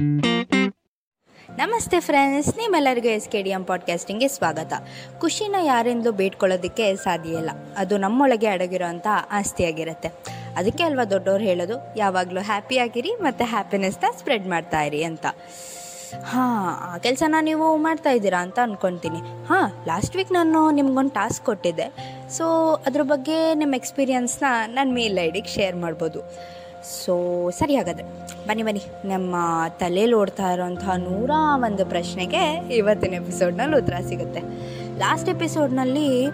ನಮಸ್ತೆ ಫ್ರೆಂಡ್ಸ್ ನಿಮ್ಮೆಲ್ಲರಿಗೂ S K D M ಪಾಡ್ಕಾಸ್ಟಿಂಗ್ಗೆ ಸ್ವಾಗತ. ಖುಷಿನ ಯಾರಿಂದಲೂ ಬೇಡ್ಕೊಳ್ಳೋದಕ್ಕೆ ಸಾಧ್ಯ ಇಲ್ಲ. ಅದು ನಮ್ಮೊಳಗೆ ಅಡಗಿರೋಂಥ ಆಸ್ತಿಯಾಗಿರುತ್ತೆ. ಅದಕ್ಕೆ ಅಲ್ವಾ ದೊಡ್ಡವ್ರು ಹೇಳೋದು? ಯಾವಾಗಲೂ ಹ್ಯಾಪಿಯಾಗಿರಿ ಮತ್ತು ಹ್ಯಾಪಿನೆಸ್ನ ಸ್ಪ್ರೆಡ್ ಮಾಡ್ತಾ ಇರಿ ಅಂತ. ಹಾಂ, ಆ ಕೆಲಸನ ನೀವು ಮಾಡ್ತಾ ಇದ್ದೀರಾ ಅಂತ ಅಂದ್ಕೊತೀನಿ ಹಾಂ ಲಾಸ್ಟ್ ವೀಕ್ ನಾನು ನಿಮ್ಗೊಂದು ಟಾಸ್ಕ್ ಕೊಟ್ಟಿದ್ದೆ. ಸೊ ಅದ್ರ ಬಗ್ಗೆ ನಿಮ್ಮ ಎಕ್ಸ್ಪೀರಿಯನ್ಸ್ನ ನನ್ನ ಮೇಲ್ ಐ ಡಿಗೆ ಶೇರ್ ಮಾಡ್ಬೋದು. ಸೊ ಸರಿ ಹಾಗಾದರೆ ಬನ್ನಿ ಬನ್ನಿ. ನಮ್ಮ ತಲೆಯಲ್ಲಿ ಓಡ್ತಾ ಇರೋಂತಹ ನೂರ ಒಂದು ಪ್ರಶ್ನೆಗೆ ಇವತ್ತಿನ ಎಪಿಸೋಡ್ನಲ್ಲಿ ಉತ್ತರ ಸಿಗುತ್ತೆ. ಲಾಸ್ಟ್ ಎಪಿಸೋಡ್ನಲ್ಲಿ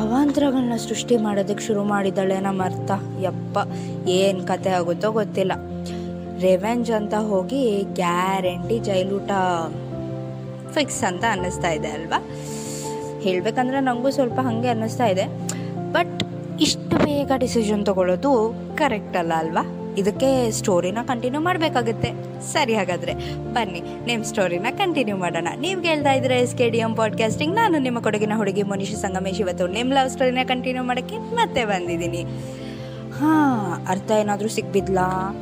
ಅವಾಂತರಗಳನ್ನ ಸೃಷ್ಟಿ ಮಾಡೋದಕ್ಕೆ ಶುರು ಮಾಡಿದ್ದಾಳೆ ನಮ್ಮ ಅರ್ಥ. ಯಪ್ಪ, ಏನು ಕತೆ ಆಗುತ್ತೋ ಗೊತ್ತಿಲ್ಲ. ರೆವೆಂಜ್ ಅಂತ ಹೋಗಿ ಗ್ಯಾರಂಟಿ ಜೈಲೂಟ ಫಿಕ್ಸ್ ಅಂತ ಅನ್ನಿಸ್ತಾ ಇದೆ, ಅಲ್ವಾ? ಹೇಳಬೇಕಂದ್ರೆ ನನಗೂ ಸ್ವಲ್ಪ ಹಾಗೆ ಅನ್ನಿಸ್ತಾ ಇದೆ. ಬಟ್ ಇಷ್ಟು ಬೇಗ ಡಿಸಿಷನ್ ತಗೊಳ್ಳೋದು ಕರೆಕ್ಟ್ ಅಲ್ಲ, ಅಲ್ವಾ? ಇದಕ್ಕೆ ಸ್ಟೋರಿನ ಕಂಟಿನ್ಯೂ ಮಾಡಬೇಕಾಗುತ್ತೆ. ಸರಿ ಹಾಗಾದರೆ, ಬನ್ನಿ ನಿಮ್ಮ ಸ್ಟೋರಿನ ಕಂಟಿನ್ಯೂ ಮಾಡೋಣ. ನೀವು ಕೇಳ್ತಾ ಇದ್ರೆ S K D M podcasting ನಾನು ನಿಮ್ಮ ಕೊಡಗಿನ ಹುಡುಗಿ ಮನುಷ್ಯ ಸಂಗಮೇಶ್ ಇವತ್ತು ನಿಮ್ಮ ಲವ್ ಸ್ಟೋರಿನ ಕಂಟಿನ್ಯೂ ಮಾಡೋಕ್ಕೆ ಮತ್ತೆ ಬಂದಿದ್ದೀನಿ. ಹಾಂ, ಅರ್ಥ ಏನಾದರೂ ಸಿಕ್ಬಿದ್ಲಾ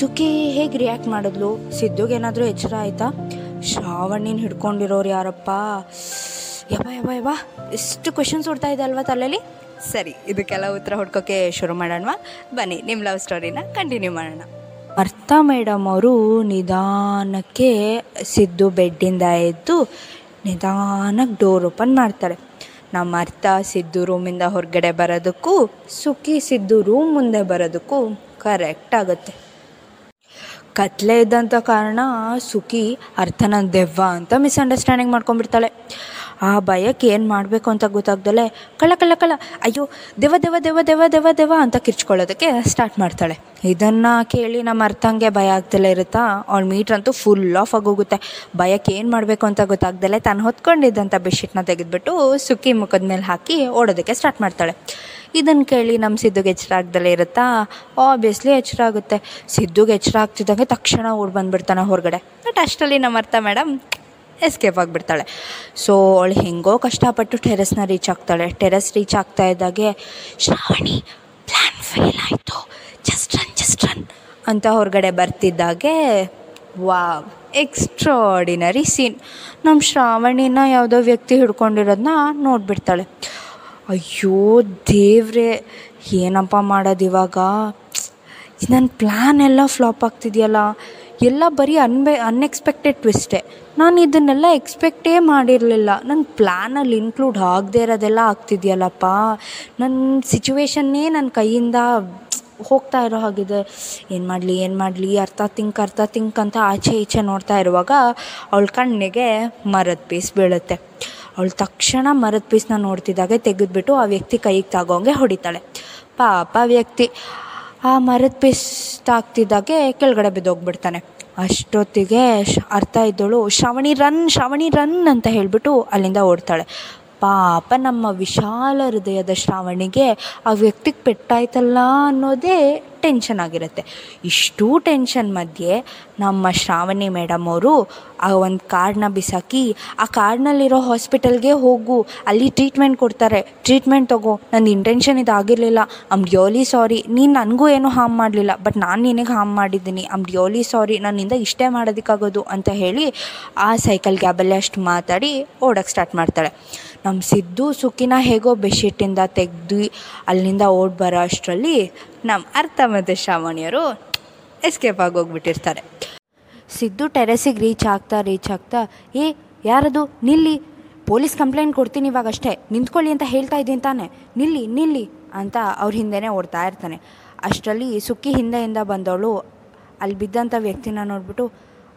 ಸುಖಿ, ಹೇಗೆ ರಿಯಾಕ್ಟ್ ಮಾಡಿದ್ಲು? ಸಿದ್ದುಗೆ ಏನಾದರೂ ಎಚ್ಚರ ಆಯಿತಾ? ಶ್ರಾವಣಿನ ಹಿಡ್ಕೊಂಡಿರೋರು ಯಾರಪ್ಪ? ಯವ ಯವ ಯವ ಎಷ್ಟು ಕ್ವೆಶನ್ಸ್ ಓಡ್ತಾ ಇದೆ ಅಲ್ವಾ ತಲೆಯಲ್ಲಿ ಸರಿ ಇದಕ್ಕೆಲ್ಲ ಉತ್ತರ ಹುಡ್ಕೋಕೆ ಶುರು ಮಾಡೋಣ ಬನ್ನಿ ನಿಮ್ಮ ಲವ್ ಸ್ಟೋರಿನ ಕಂಟಿನ್ಯೂ ಮಾಡೋಣ. ಅರ್ಥ ಮೇಡಮ್ ಅವರು ನಿಧಾನಕ್ಕೆ ಸಿದ್ದು ಬೆಡ್ಡಿಂದ ಎದ್ದು ನಿಧಾನಕ್ಕೆ ಡೋರ್ ಓಪನ್ ಮಾಡ್ತಾರೆ. ನಮ್ಮ ಅರ್ಥ ಸಿದ್ದು ರೂಮಿಂದ ಹೊರಗಡೆ ಬರೋದಕ್ಕೂ, ಸುಖಿ ಸಿದ್ದು ರೂಮ್ ಮುಂದೆ ಬರೋದಕ್ಕೂ ಕರೆಕ್ಟ್ ಆಗುತ್ತೆ. ಕತ್ಲೆ ಇದ್ದಂಥ ಕಾರಣ ಸುಖಿ ಅರ್ಥನ ದೆವ್ವ ಅಂತ ಮಿಸ್ಅಂಡರ್ಸ್ಟ್ಯಾಂಡಿಂಗ್ ಮಾಡ್ಕೊಂಡ್ಬಿಡ್ತಾಳೆ. ಆ ಭಯಕ್ಕೆ ಏನು ಮಾಡಬೇಕು ಅಂತ ಗೊತ್ತಾಗ್ದಲೆ ಕಳ್ಳ ಕಳ ಕಳ. ಅಯ್ಯೋ, ದೇವ ದೇವ ದೇವ ದೇವ ದೇವ ದೇವ ಅಂತ ಕಿರ್ಚ್ಕೊಳ್ಳೋದಕ್ಕೆ ಸ್ಟಾರ್ಟ್ ಮಾಡ್ತಾಳೆ. ಇದನ್ನು ಕೇಳಿ ನಮ್ಮ ಅರ್ಥಂಗೆ ಭಯ ಆಗ್ದಲೇ ಇರುತ್ತಾ? ಅವಳ ಮೀಟ್ರ್ ಅಂತೂ ಫುಲ್ ಆಫ್ ಆಗೋಗುತ್ತೆ ಭಯಕ್ಕೆ ಏನು ಮಾಡಬೇಕು ಅಂತ ಗೊತ್ತಾಗ್ದಲೆ ತಾನು ಹೊತ್ಕೊಂಡಿದ್ದಂಥ ಬೆಡ್ಶೀಟ್ನ ತೆಗೆದುಬಿಟ್ಟು ಸುಕ್ಕಿ ಮುಖದ ಮೇಲೆ ಹಾಕಿ ಓಡೋದಕ್ಕೆ ಸ್ಟಾರ್ಟ್ ಮಾಡ್ತಾಳೆ. ಇದನ್ನು ಕೇಳಿ ನಮ್ಮ ಸಿದ್ದುಗೆ ಎಚ್ಚರ ಆಗ್ದಲೇ ಇರುತ್ತಾ? ಆಬ್ವಿಯಸ್ಲಿ ಎಚ್ಚರ ಆಗುತ್ತೆ. ಸಿದ್ದುಗೆ ಎಚ್ಚರ ಆಗ್ತಿದ್ದಂಗೆ ತಕ್ಷಣ ಓಡ್ ಬಂದುಬಿಡ್ತಾನೆ ಹೊರಗಡೆ. ಬಟ್ ಅಷ್ಟರಲ್ಲಿ ನಮ್ಮ ಅರ್ಥ ಮೇಡಮ್ ಎಸ್ಕೇಪ್ ಆಗಿಬಿಡ್ತಾಳೆ. ಸೊ ಅವಳು ಹೆಂಗೋ ಕಷ್ಟಪಟ್ಟು ಟೆರೆಸ್ನ ರೀಚ್ ಆಗ್ತಾಳೆ. ಟೆರೆಸ್ ರೀಚ್ ಆಗ್ತಾ ಇದ್ದಾಗೆ, ಶ್ರಾವಣಿ ಪ್ಲ್ಯಾನ್ ಫೇಲ್ ಆಯಿತು. ಜಸ್ಟ್ ರನ್ ಜಸ್ಟ್ ರನ್ ಅಂತ ಹೊರಗಡೆ ಬರ್ತಿದ್ದಾಗೆ ವಾ ಎಕ್ಸ್ಟ್ರಾ ಆರ್ಡಿನರಿ ಸೀನ್ ನಮ್ಮ ಶ್ರಾವಣಿನ ಯಾವುದೋ ವ್ಯಕ್ತಿ ಹಿಡ್ಕೊಂಡಿರೋದನ್ನ ನೋಡಿಬಿಡ್ತಾಳೆ. ಅಯ್ಯೋ, ದೇವ್ರೆ, ಏನಪ್ಪ ಮಾಡೋದು ಇವಾಗ? ನನ್ನ ಪ್ಲ್ಯಾನ್ ಎಲ್ಲ ಫ್ಲಾಪ್ ಆಗ್ತಿದೆಯಲ್ಲ? ಎಲ್ಲ ಬರೀ ಅನ್ಬೆ ಅನ್ಎಕ್ಸ್ಪೆಕ್ಟೆಡ್ ಟ್ವಿಸ್ಟೇ ನಾನು ಇದನ್ನೆಲ್ಲ ಎಕ್ಸ್ಪೆಕ್ಟೇ ಮಾಡಿರಲಿಲ್ಲ. ನನ್ನ ಪ್ಲ್ಯಾನಲ್ಲಿ ಇನ್ಕ್ಲೂಡ್ ಆಗದೇ ಇರೋದೆಲ್ಲ ಆಗ್ತಿದೆಯಲ್ಲಪ್ಪ. ನನ್ನ ಸಿಚುವೇಶನ್ನೇ ನನ್ನ ಕೈಯಿಂದ ಹೋಗ್ತಾ ಇರೋ ಹಾಗಿದೆ. ಏನು ಮಾಡಲಿ ಏನು ಮಾಡಲಿ, ಅರ್ಥ ತಿಂಕ್ ಅರ್ಥ ತಿಂಕ್ ಅಂತ ಆಚೆ ಈಚೆ ನೋಡ್ತಾ ಇರುವಾಗ ಅವಳ ಕಣ್ಣಿಗೆ ಮರದ ಪೀಸ್ ಬೀಳುತ್ತೆ. ಅವಳು ತಕ್ಷಣ ಮರದ ಪೀಸ್ನ ನೋಡ್ತಿದ್ದಾಗೆ ತೆಗೆದುಬಿಟ್ಟು ಆ ವ್ಯಕ್ತಿ ಕೈಗೆ ತಾಗೋಂಗೆ ಹೊಡಿತಾಳೆ. ಪಾಪ ವ್ಯಕ್ತಿ. ಆ ಮರದ ಪೀಸ್ ತಾಗ್ತಿದ್ದಾಗೆ ಕೆಳಗಡೆ ಬಿದ್ದೋಗ್ಬಿಡ್ತಾನೆ. ಅಷ್ಟೊತ್ತಿಗೆ ಅರ್ಥ ಇದ್ದಳು ಶ್ರವಣಿ ರನ್ ಶ್ರವಣಿ ರನ್ ಅಂತ ಹೇಳಿಬಿಟ್ಟು ಅಲ್ಲಿಂದ ಓಡ್ತಾಳೆ. ಪಾಪ ನಮ್ಮ ವಿಶಾಲ ಹೃದಯದ ಶ್ರಾವಣಿಗೆ ಆ ವ್ಯಕ್ತಿಗೆ ಪೆಟ್ಟಾಯ್ತಲ್ಲ ಅನ್ನೋದೇ ಟೆನ್ಷನ್ ಆಗಿರುತ್ತೆ. ಇಷ್ಟು ಟೆನ್ಷನ್ ಮಧ್ಯೆ ನಮ್ಮ ಶ್ರಾವಣಿ ಮೇಡಮ್ ಅವರು ಆ ಒಂದು ಕಾರ್ಡ್ನ ಬಿಸಾಕಿ, ಆ ಕಾರ್ಡ್ನಲ್ಲಿರೋ ಹಾಸ್ಪಿಟಲ್ಗೆ ಹೋಗು, ಅಲ್ಲಿ ಟ್ರೀಟ್ಮೆಂಟ್ ಕೊಡ್ತಾರೆ. ಟ್ರೀಟ್ಮೆಂಟ್ ತಗೋ ನನ್ನ ಇಂಟೆನ್ಷನ್ ಇದಾಗಿರಲಿಲ್ಲ. ಆಮ್ ಡ್ಯೋಲಿ ಸಾರಿ ನೀನು ನನಗೂ ಏನೂ ಹಾಮ್ ಮಾಡಲಿಲ್ಲ ಬಟ್ ನಾನು ನಿನಗೆ ಹಾಮ್ ಮಾಡಿದ್ದೀನಿ. ಆಮ್ ಡ್ಯೋಲಿ ಸಾರಿ ನನ್ನಿಂದ ಇಷ್ಟೇ ಮಾಡೋದಕ್ಕಾಗೋದು ಅಂತ ಹೇಳಿ ಆ ಸೈಕಲ್ ಗ್ಯಾಬಲ್ಲೇ ಅಷ್ಟು ಮಾತಾಡಿ ಓಡೋಕ್ಕೆ ಸ್ಟಾರ್ಟ್ ಮಾಡ್ತಾಳೆ. ನಮ್ಮ ಸಿದ್ದು ಸುಖಿನ ಹೇಗೋ ಬೆಡ್ಶೀಟಿಂದ ತೆಗೆದು ಅಲ್ಲಿಂದ ಓಡ್ ಬರೋ ಅಷ್ಟರಲ್ಲಿ ನಮ್ಮ ಅರ್ಥ ಮತ್ತು ಶ್ರಾವಣಿಯರು ಎಸ್ಕೇಪ್ ಆಗೋಗ್ಬಿಟ್ಟಿರ್ತಾರೆ ಸಿದ್ದು ಟೆರೆಸಿಗೆ ರೀಚ್ ಆಗ್ತಾ ರೀಚ್ ಆಗ್ತಾ, ಏ, ಯಾರದು? ನಿಲ್ಲಿ. ಪೊಲೀಸ್ ಕಂಪ್ಲೇಂಟ್ ಕೊಡ್ತೀನಿ ಇವಾಗ ಅಷ್ಟೇ. ನಿಂತ್ಕೊಳ್ಳಿ ಅಂತ ಹೇಳ್ತಾ ಇದ್ದೀನಿ ತಾನೆ. ನಿಲ್ಲಿ ನಿಲ್ಲಿ ಅಂತ ಅವ್ರ ಹಿಂದೆನೇ ಓಡ್ತಾ ಇರ್ತಾನೆ. ಅಷ್ಟರಲ್ಲಿ ಸುಕ್ಕಿ ಹಿಂದೆಯಿಂದ ಬಂದವಳು ಅಲ್ಲಿ ಬಿದ್ದಂಥ ವ್ಯಕ್ತಿನ ನೋಡ್ಬಿಟ್ಟು,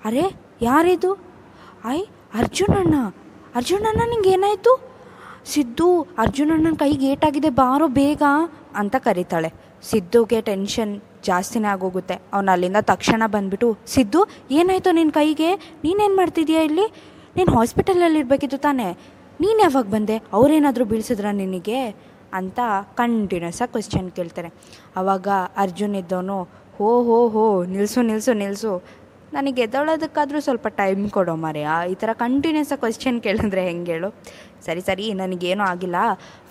ಅರೆ, ಯಾರಿದು? ಐ, ಅರ್ಜುನಣ್ಣ. ಅರ್ಜುನಣ್ಣ, ನಿಂಗೆ ಏನಾಯಿತು? ಸಿದ್ದು, ಅರ್ಜುನಣ್ಣನ ಕೈಗೆ ಏಟಾಗಿದೆ ಬಾರೋ ಬೇಗ ಅಂತ ಕರೀತಾಳೆ. ಸಿದ್ದುಗೆ ಟೆನ್ಷನ್ ಜಾಸ್ತಿನೇ ಆಗೋಗುತ್ತೆ. ಅವನು ಅಲ್ಲಿಂದ ತಕ್ಷಣ ಬಂದುಬಿಟ್ಟು, ಸಿದ್ದು, ಏನಾಯಿತು ನಿನ್ನ ಕೈಗೆ? ನೀನೇನು ಮಾಡ್ತಿದ್ಯಾ ಇಲ್ಲಿ? ನೀನು ಹಾಸ್ಪಿಟಲಲ್ಲಿ ಇರಬೇಕಿತ್ತು ತಾನೇ. ನೀನು ಯಾವಾಗ ಬಂದೆ? ಅವರೇನಾದರೂ ಬೀಳ್ಸಿದ್ರ ನಿನಗೆ? ಅಂತ ಕಂಟಿನ್ಯೂಸ್ ಆಗಿ ಕ್ವಶನ್ ಕೇಳ್ತಾರೆ. ಆವಾಗ ಅರ್ಜುನ್ ಇದ್ದವನು, ಹೋ ಹೋ ಹೋ ನಿಲ್ಲಿಸು ನಿಲ್ಲಿಸು ನಿಲ್ಲಿಸು ನನಗೆ ಎದ್ದೊಳೋದಕ್ಕಾದರೂ ಸ್ವಲ್ಪ ಟೈಮ್ ಕೊಡೋ ಮಾರ್ಯ ಈ ಥರ ಕಂಟಿನ್ಯೂಸ್ ಆಗಿ ಕ್ವಶನ್ ಕೇಳಿದ್ರೆ ಹೆಂಗೆ ಹೇಳು? ಸರಿ ಸರಿ, ನನಗೇನೂ ಆಗಿಲ್ಲ.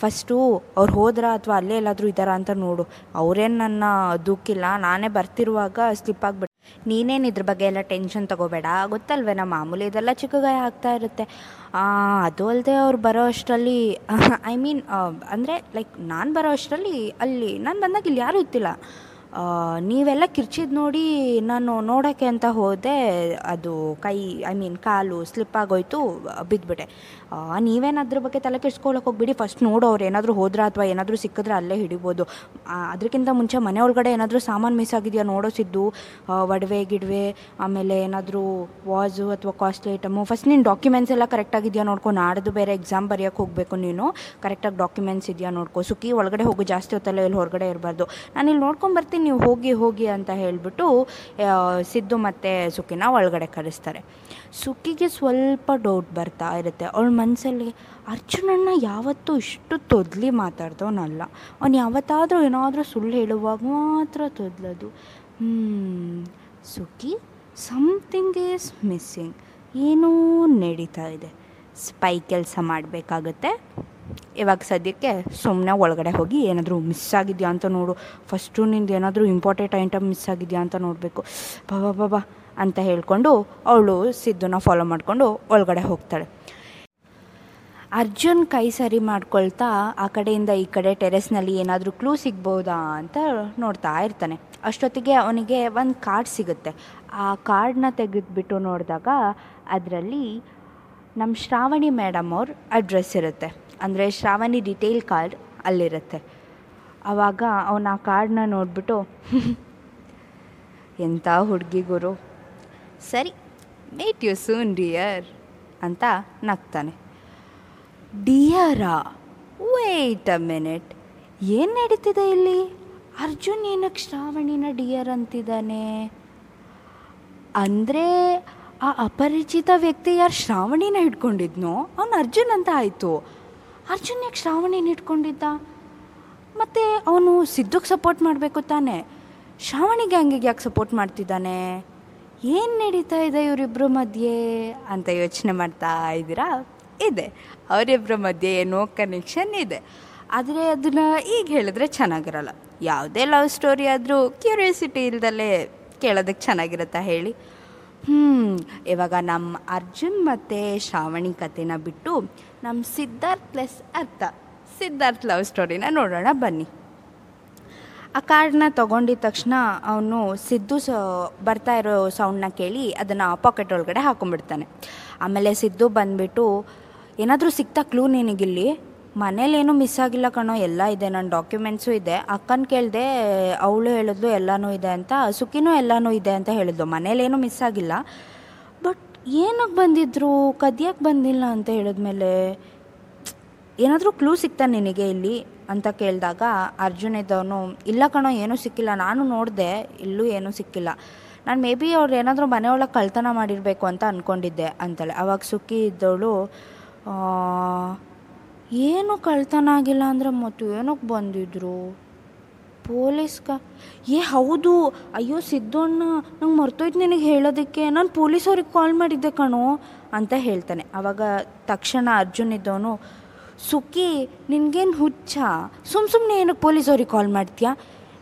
ಫಸ್ಟು ಅವ್ರು ಹೋದ್ರ ಅಥವಾ ಅಲ್ಲೇ ಎಲ್ಲಾದರೂ ಇದ್ದಾರಾ ಅಂತ ನೋಡು. ಅವರೇನು ನನ್ನ ದುಃಖಿಲ್ಲ ನಾನೇ ಬರ್ತಿರುವಾಗ ಸ್ಲಿಪ್ ಆಗಿಬಿಟ್ಟು ನೀನೇನು ಇದ್ರ ಬಗ್ಗೆ ಎಲ್ಲ ಟೆನ್ಷನ್ ತಗೋಬೇಡ. ಗೊತ್ತಲ್ವೇ ನಮ್ಮ ಮಾಮೂಲಿ ಇದೆಲ್ಲ ಚಿಕ್ಕಗಾಯ ಆಗ್ತಾ ಇರುತ್ತೆ. ಅದು ಅಲ್ಲದೆ ಅವ್ರು ಬರೋ ಅಷ್ಟರಲ್ಲಿ ಐ ಮೀನ್ ಅಂದರೆ ಲೈಕ್ ನಾನು ಬರೋ ಅಷ್ಟರಲ್ಲಿ ಅಲ್ಲಿ ನಾನು ಬಂದಾಗ ಇಲ್ಲಿ ಯಾರೂ ಇತ್ತಿಲ್ಲ ನೀವೆಲ್ಲ ಕಿರ್ಚಿದ್ ನೋಡಿ ನಾನು ನೋಡೋಕ್ಕೆ ಅಂತ ಹೋದೆ, ಅದು ಕೈ ಐ ಮೀನ್ ಕಾಲು ಸ್ಲಿಪ್ ಆಗೋಯ್ತು ಬಿದ್ದುಬಿಟ್ಟೆ ನೀವೇನು ಅದ್ರ ಬಗ್ಗೆ ತಲೆ ಕೆಡ್ಸ್ಕೊಳಕ್ಕೆ ಹೋಗ್ಬಿಡಿ. ಫಸ್ಟ್ ನೋಡು, ಅವ್ರು ಏನಾದರೂ ಹೋದ್ರೆ ಅಥವಾ ಏನಾದರೂ ಸಿಕ್ಕಿದ್ರೆ ಅಲ್ಲೇ ಹಿಡಿಬೋದು. ಅದಕ್ಕಿಂತ ಮುಂಚೆ ಮನೆ ಒಳಗಡೆ ಏನಾದರೂ ಸಾಮಾನು ಮಿಸ್ ಆಗಿದೆಯಾ ನೋಡೋಸಿದ್ದು ಒಡವೆ ಗಿಡವೆ, ಆಮೇಲೆ ಏನಾದರೂ ವಾಜು ಅಥವಾ ಕಾಸ್ಟ್ಲಿ ಐಟಮು ಫಸ್ಟ್ ನೀನು ಡಾಕ್ಯುಮೆಂಟ್ಸ್ ಎಲ್ಲ ಕರೆಕ್ಟಾಗಿದೆಯಾ ನೋಡ್ಕೊ. ನಾಡ್ದು ಬೇರೆ ಎಕ್ಸಾಮ್ ಬರೆಯೋಕ್ಕೆ ಹೋಗಬೇಕು ನೀನು. ಕರೆಕ್ಟಾಗಿ ಡಾಕ್ಯುಮೆಂಟ್ಸ್ ಇದೆಯಾ ನೋಡ್ಕೊ. ಸುಖಿ ಒಳಗಡೆ ಹೋಗು. ಜಾಸ್ತಿ ಹೊತ್ತಲ್ಲ ಇಲ್ಲಿ ಹೊರಗಡೆ ಇರಬಾರ್ದು. ನಾನು ಇಲ್ಲಿ ನೋಡ್ಕೊಂಡು ಬರ್ತೀನಿ. ನೀವು ಹೋಗಿ ಹೋಗಿ ಅಂತ ಹೇಳಿಬಿಟ್ಟು ಸಿದ್ದು ಮತ್ತು ಸುಖಿನ ಒಳಗಡೆ ಕರೆಸ್ತಾರೆ. ಸುಖಿಗೆ ಸ್ವಲ್ಪ ಡೌಟ್ ಬರ್ತಾ ಇರುತ್ತೆ. ಅವಳ ಮನಸ್ಸಲ್ಲಿ ಅರ್ಜುನನ್ನ ಯಾವತ್ತೂ ಇಷ್ಟು ತೊದಲಿ ಮಾತಾಡ್ದವನಲ್ಲ. ಅವ್ನು ಯಾವತ್ತಾದರೂ ಏನಾದರೂ ಸುಳ್ಳು ಹೇಳುವಾಗ ಮಾತ್ರ ತೊದಲದು. ಸುಖಿ ಸಮಥಿಂಗ್ ಈಸ್ ಮಿಸ್ಸಿಂಗ್ ಏನೂ ನಡೀತಾ ಇದೆ. ಸ್ಪೈ ಕೆಲಸ ಮಾಡಬೇಕಾಗತ್ತೆ. ಇವಾಗ ಸದ್ಯಕ್ಕೆ ಸುಮ್ಮನೆ ಒಳಗಡೆ ಹೋಗಿ ಏನಾದರೂ ಮಿಸ್ ಆಗಿದೆಯಾ ಅಂತ ನೋಡು. ಫಸ್ಟು ನಿಂದು ಏನಾದರೂ ಇಂಪಾರ್ಟೆಂಟ್ ಐಟಮ್ ಮಿಸ್ ಆಗಿದೆಯಾ ಅಂತ ನೋಡಬೇಕು. ಬಾಬಾ ಬಾಬಾ ಅಂತ ಹೇಳಿಕೊಂಡು ಅವಳು ಸಿದ್ಧನ ಫಾಲೋ ಮಾಡಿಕೊಂಡು ಒಳಗಡೆ ಹೋಗ್ತಾಳೆ. ಅರ್ಜುನ್ ಕೈ ಸರಿ ಮಾಡ್ಕೊಳ್ತಾ ಆ ಕಡೆಯಿಂದ ಈ ಕಡೆ ಟೆರೆಸ್ನಲ್ಲಿ ಏನಾದರೂ ಕ್ಲೂ ಸಿಗ್ಬೋದಾ ಅಂತ ನೋಡ್ತಾ ಇರ್ತಾನೆ. ಅಷ್ಟೊತ್ತಿಗೆ ಅವನಿಗೆ ಒಂದು ಕಾರ್ಡ್ ಸಿಗುತ್ತೆ. ಆ ಕಾರ್ಡ್ನ ತೆಗೆದುಬಿಟ್ಟು ನೋಡಿದಾಗ ಅದರಲ್ಲಿ ನಮ್ಮ ಶ್ರಾವಣಿ ಮೇಡಮ್ ಅವ್ರ ಅಡ್ರೆಸ್ ಇರುತ್ತೆ. ಅಂದರೆ ಶ್ರಾವಣಿ ಡಿಟೇಲ್ ಕಾರ್ಡ್ ಅಲ್ಲಿರುತ್ತೆ. ಆವಾಗ ಅವನ ಆ ಕಾರ್ಡ್ನ ನೋಡಿಬಿಟ್ಟು ಎಂಥ ಹುಡುಗಿ ಗುರು? ಸರಿ ಮೇಟ್ ಯು ಸೂನ್ ಡಿಯರ್ ಅಂತ ನಗ್ತಾನೆ. ಡಿಯರಾ ವೇಟ್ ಅ ಮಿನಿಟ್ ಏನು ನಡೀತಿದೆ ಇಲ್ಲಿ? ಅರ್ಜುನ್ ಏನಕ್ಕೆ ಶ್ರಾವಣಿನ ಡಿಯರ್ ಅಂತಿದ್ದಾನೆ? ಅಂದರೆ ಆ ಅಪರಿಚಿತ ವ್ಯಕ್ತಿ ಯಾರು ಶ್ರಾವಣಿನ ಹಿಡ್ಕೊಂಡಿದ್ನೋ ಅವನು ಅರ್ಜುನ್ ಅಂತ ಆಯಿತು. ಅರ್ಜುನ್ ಯಾಕೆ ಶ್ರಾವಣಿನ ಹಿಡ್ಕೊಂಡಿದ್ದ? ಮತ್ತು ಅವನು ಸಿದ್ಧಕ್ಕೆ ಸಪೋರ್ಟ್ ಮಾಡಬೇಕು ತಾನೆ. ಶ್ರಾವಣಿ ಗ್ಯಾಂಗಿಗೆ ಯಾಕೆ ಸಪೋರ್ಟ್ ಮಾಡ್ತಿದ್ದಾನೆ? ಏನು ನಡೀತಾ ಇದೆ ಇವರಿಬ್ಬರ ಮಧ್ಯೆ ಅಂತ ಯೋಚನೆ ಮಾಡ್ತಾ ಇದ್ದೀರಾ? ಇದೆ. ಅವರಿಬ್ಬರ ಮಧ್ಯೆ ಏನೋ ಕನೆಕ್ಷನ್ ಇದೆ. ಆದರೆ ಅದನ್ನು ಈಗ ಹೇಳಿದ್ರೆ ಚೆನ್ನಾಗಿರಲ್ಲ. ಯಾವುದೇ ಲವ್ ಸ್ಟೋರಿ ಆದರೂ ಕ್ಯೂರಿಯಾಸಿಟಿ ಇಲ್ದಲೇ ಕೇಳೋದಕ್ಕೆ ಚೆನ್ನಾಗಿರುತ್ತಾ ಹೇಳಿ? ಹ್ಞೂ ಇವಾಗ ನಮ್ಮ ಅರ್ಜುನ್ ಮತ್ತು ಶ್ರಾವಣಿ ಕಥೆನ ಬಿಟ್ಟು ನಮ್ಮ ಸಿದ್ಧಾರ್ಥ್ ಪ್ಲಸ್ ಅರ್ಥ. ಸಿದ್ಧಾರ್ಥ್ ಲವ್ ಸ್ಟೋರಿನ ನೋಡೋಣ, ಬನ್ನಿ. ಆ ಕಾರ್ಡ್ನ ತೊಗೊಂಡಿದ ತಕ್ಷಣ ಅವನು ಸಿದ್ದು ಸ, ಬರ್ತಾ ಇರೋ ಸೌಂಡ್ನ ಕೇಳಿ ಅದನ್ನು ಪಾಕೆಟ್ ಒಳಗಡೆ ಹಾಕೊಂಡ್ಬಿಡ್ತಾನೆ. ಆಮೇಲೆ ಸಿದ್ದು ಬಂದುಬಿಟ್ಟು ಏನಾದರೂ ಸಿಗ್ತಾ ಕ್ಲೂ ನಿನಗಿಲ್ಲಿ? ಮನೇಲೇನು ಮಿಸ್ ಆಗಿಲ್ಲ ಕಣೋ, ಎಲ್ಲ ಇದೆ ನನ್ನ ಡಾಕ್ಯುಮೆಂಟ್ಸು ಇದೆ. ಅಕ್ಕನ ಕೇಳಿದೆ, ಅವಳು ಹೇಳಿದ್ಲು, ಎಲ್ಲನೂ ಇದೆ ಅಂತ, ಸುಖಿನೂ ಎಲ್ಲನೂ ಇದೆ ಅಂತ ಹೇಳಿದ್ಲು. ಮನೇಲೇನು ಮಿಸ್ ಆಗಿಲ್ಲ. ಬಟ್ ಏನಕ್ಕೆ ಬಂದಿದ್ರು? ಕದಿಯಕ್ಕೆ ಬಂದಿಲ್ಲ ಅಂತ ಹೇಳಿದ್ಮೇಲೆ? ಏನಾದರೂ ಕ್ಲೂ ಸಿಗ್ತಾ ನಿನಗೆ ಇಲ್ಲಿ? ಅಂತ ಕೇಳಿದಾಗ ಅರ್ಜುನ್ ಇದ್ದವನು, ಇಲ್ಲ ಕಣೋ, ಏನೂ ಸಿಕ್ಕಿಲ್ಲ. ನಾನು ನೋಡಿದೆ, ಇಲ್ಲೂ ಏನೂ ಸಿಕ್ಕಿಲ್ಲ. ನಾನು ಮೇ ಬಿ ಅವ್ರು ಏನಾದರೂ ಮನೆಯೊಳಗೆ ಕಳ್ತನ ಮಾಡಿರಬೇಕು ಅಂತ ಅಂದ್ಕೊಂಡಿದ್ದೆ ಅಂತಲೇ ಅವಾಗ ಸುಖಿ ಇದ್ದವಳು ಏನು ಕಳ್ತನ ಆಗಿಲ್ಲ ಅಂದರೆ ಮತ್ತು ಏನಕ್ಕೆ ಬಂದಿದ್ರು? ಪೊಲೀಸ್ ಕ ಏ, ಹೌದು. ಅಯ್ಯೋ, ಸಿದ್ದಣ್ಣ, ನಂಗೆ ಮರ್ತೋಯ್ತು ನಿನಗೆ ಹೇಳೋದಕ್ಕೆ. ನಾನು ಪೊಲೀಸವ್ರಿಗೆ ಕಾಲ್ ಮಾಡಿದ್ದೆ ಕಣೋ ಅಂತ ಹೇಳ್ತಾನೆ. ಆವಾಗ ತಕ್ಷಣ ಅರ್ಜುನ್ ಇದ್ದವನು ಸುಖಿ ನಿನಗೇನು ಹುಚ್ಚ? ಸುಮ್ಮ ಸುಮ್ಮನೆ ಏನಕ್ಕೆ ಪೊಲೀಸವ್ರಿಗೆ ಕಾಲ್ ಮಾಡ್ತೀಯಾ?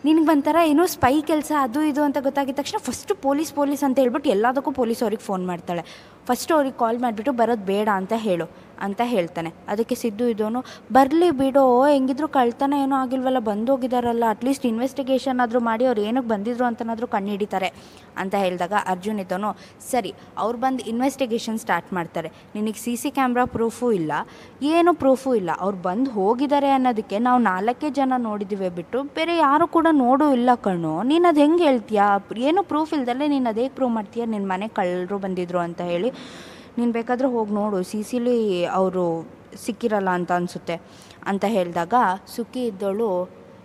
ನಿನಗೆ ಬಂತಾರ ಏನೋ ಸ್ಪೈ ಕೆಲಸ ಅದು ಇದು ಅಂತ ಗೊತ್ತಾಗಿದ ತಕ್ಷಣ ಫಸ್ಟು ಪೊಲೀಸ್ ಪೊಲೀಸ್ ಅಂತ ಹೇಳ್ಬಿಟ್ಟು ಎಲ್ಲದಕ್ಕೂ ಪೊಲೀಸ್ ಅವ್ರಿಗೆ ಫೋನ್ ಮಾಡ್ತಾಳೆ. ಫಸ್ಟು ಅವ್ರಿಗೆ ಕಾಲ್ ಮಾಡಿಬಿಟ್ಟು ಬರೋದು ಬೇಡ ಅಂತ ಹೇಳು. ಅಂತ ಹೇಳ್ತಾನೆ. ಅದಕ್ಕೆ ಸಿದ್ದು ಇದೋನು, ಬರಲಿ ಬಿಡೋ, ಹೆಂಗಿದ್ರು ಕಳ್ತನ ಏನೂ ಆಗಿಲ್ವಲ್ಲ ಬಂದು ಹೋಗಿದಾರಲ್ಲ ಅಟ್ಲೀಸ್ಟ್ ಇನ್ವೆಸ್ಟಿಗೇಷನ್ ಆದರೂ ಮಾಡಿ, ಅವ್ರು ಏನಕ್ಕೆ ಬಂದಿದ್ರು ಅಂತನಾದರೂ ಕಣ್ಣು ಹಿಡಿತಾರೆ ಅಂತ ಹೇಳಿದಾಗ ಅರ್ಜುನ್ ಇದ್ದೋನು ಸರಿ, ಅವ್ರು ಬಂದು ಇನ್ವೆಸ್ಟಿಗೇಷನ್ ಸ್ಟಾರ್ಟ್ ಮಾಡ್ತಾರೆ. ನಿನಗೆ ಸಿ ಸಿ ಕ್ಯಾಮ್ರಾ ಪ್ರೂಫು ಇಲ್ಲ, ಏನು ಪ್ರೂಫು ಇಲ್ಲ, ಅವ್ರು ಬಂದು ಹೋಗಿದ್ದಾರೆ ಅನ್ನೋದಕ್ಕೆ ನಾವು ನಾಲ್ಕೇ ಜನ ನೋಡಿದ್ದೀವಿ ಬಿಟ್ಟು, ಬೇರೆ ಯಾರು ಕೂಡ ನೋಡು ಇಲ್ಲ ಕಣ್ಣು ನೀನು ಅದು ಹೆಂಗೆ ಹೇಳ್ತೀಯಾ? ಏನು ಪ್ರೂಫ್ ಇಲ್ದಲ್ಲೇ ನೀನು ಅದೇ ಪ್ರೂವ್ ಮಾಡ್ತೀಯ? ನಿನ್ನ ಮನೆ ಕಳ್ಳರು ಬಂದಿದ್ರು ಅಂತ ಹೇಳಿ ನೀನು ಬೇಕಾದರೆ ಹೋಗಿ ನೋಡು ಸಿ ಸಿಲಿ ಅವರು ಸಿಕ್ಕಿರಲ್ಲ ಅಂತ ಅನಿಸುತ್ತೆ ಅಂತ ಹೇಳಿದಾಗ ಸುಖಿ ಇದ್ದಳು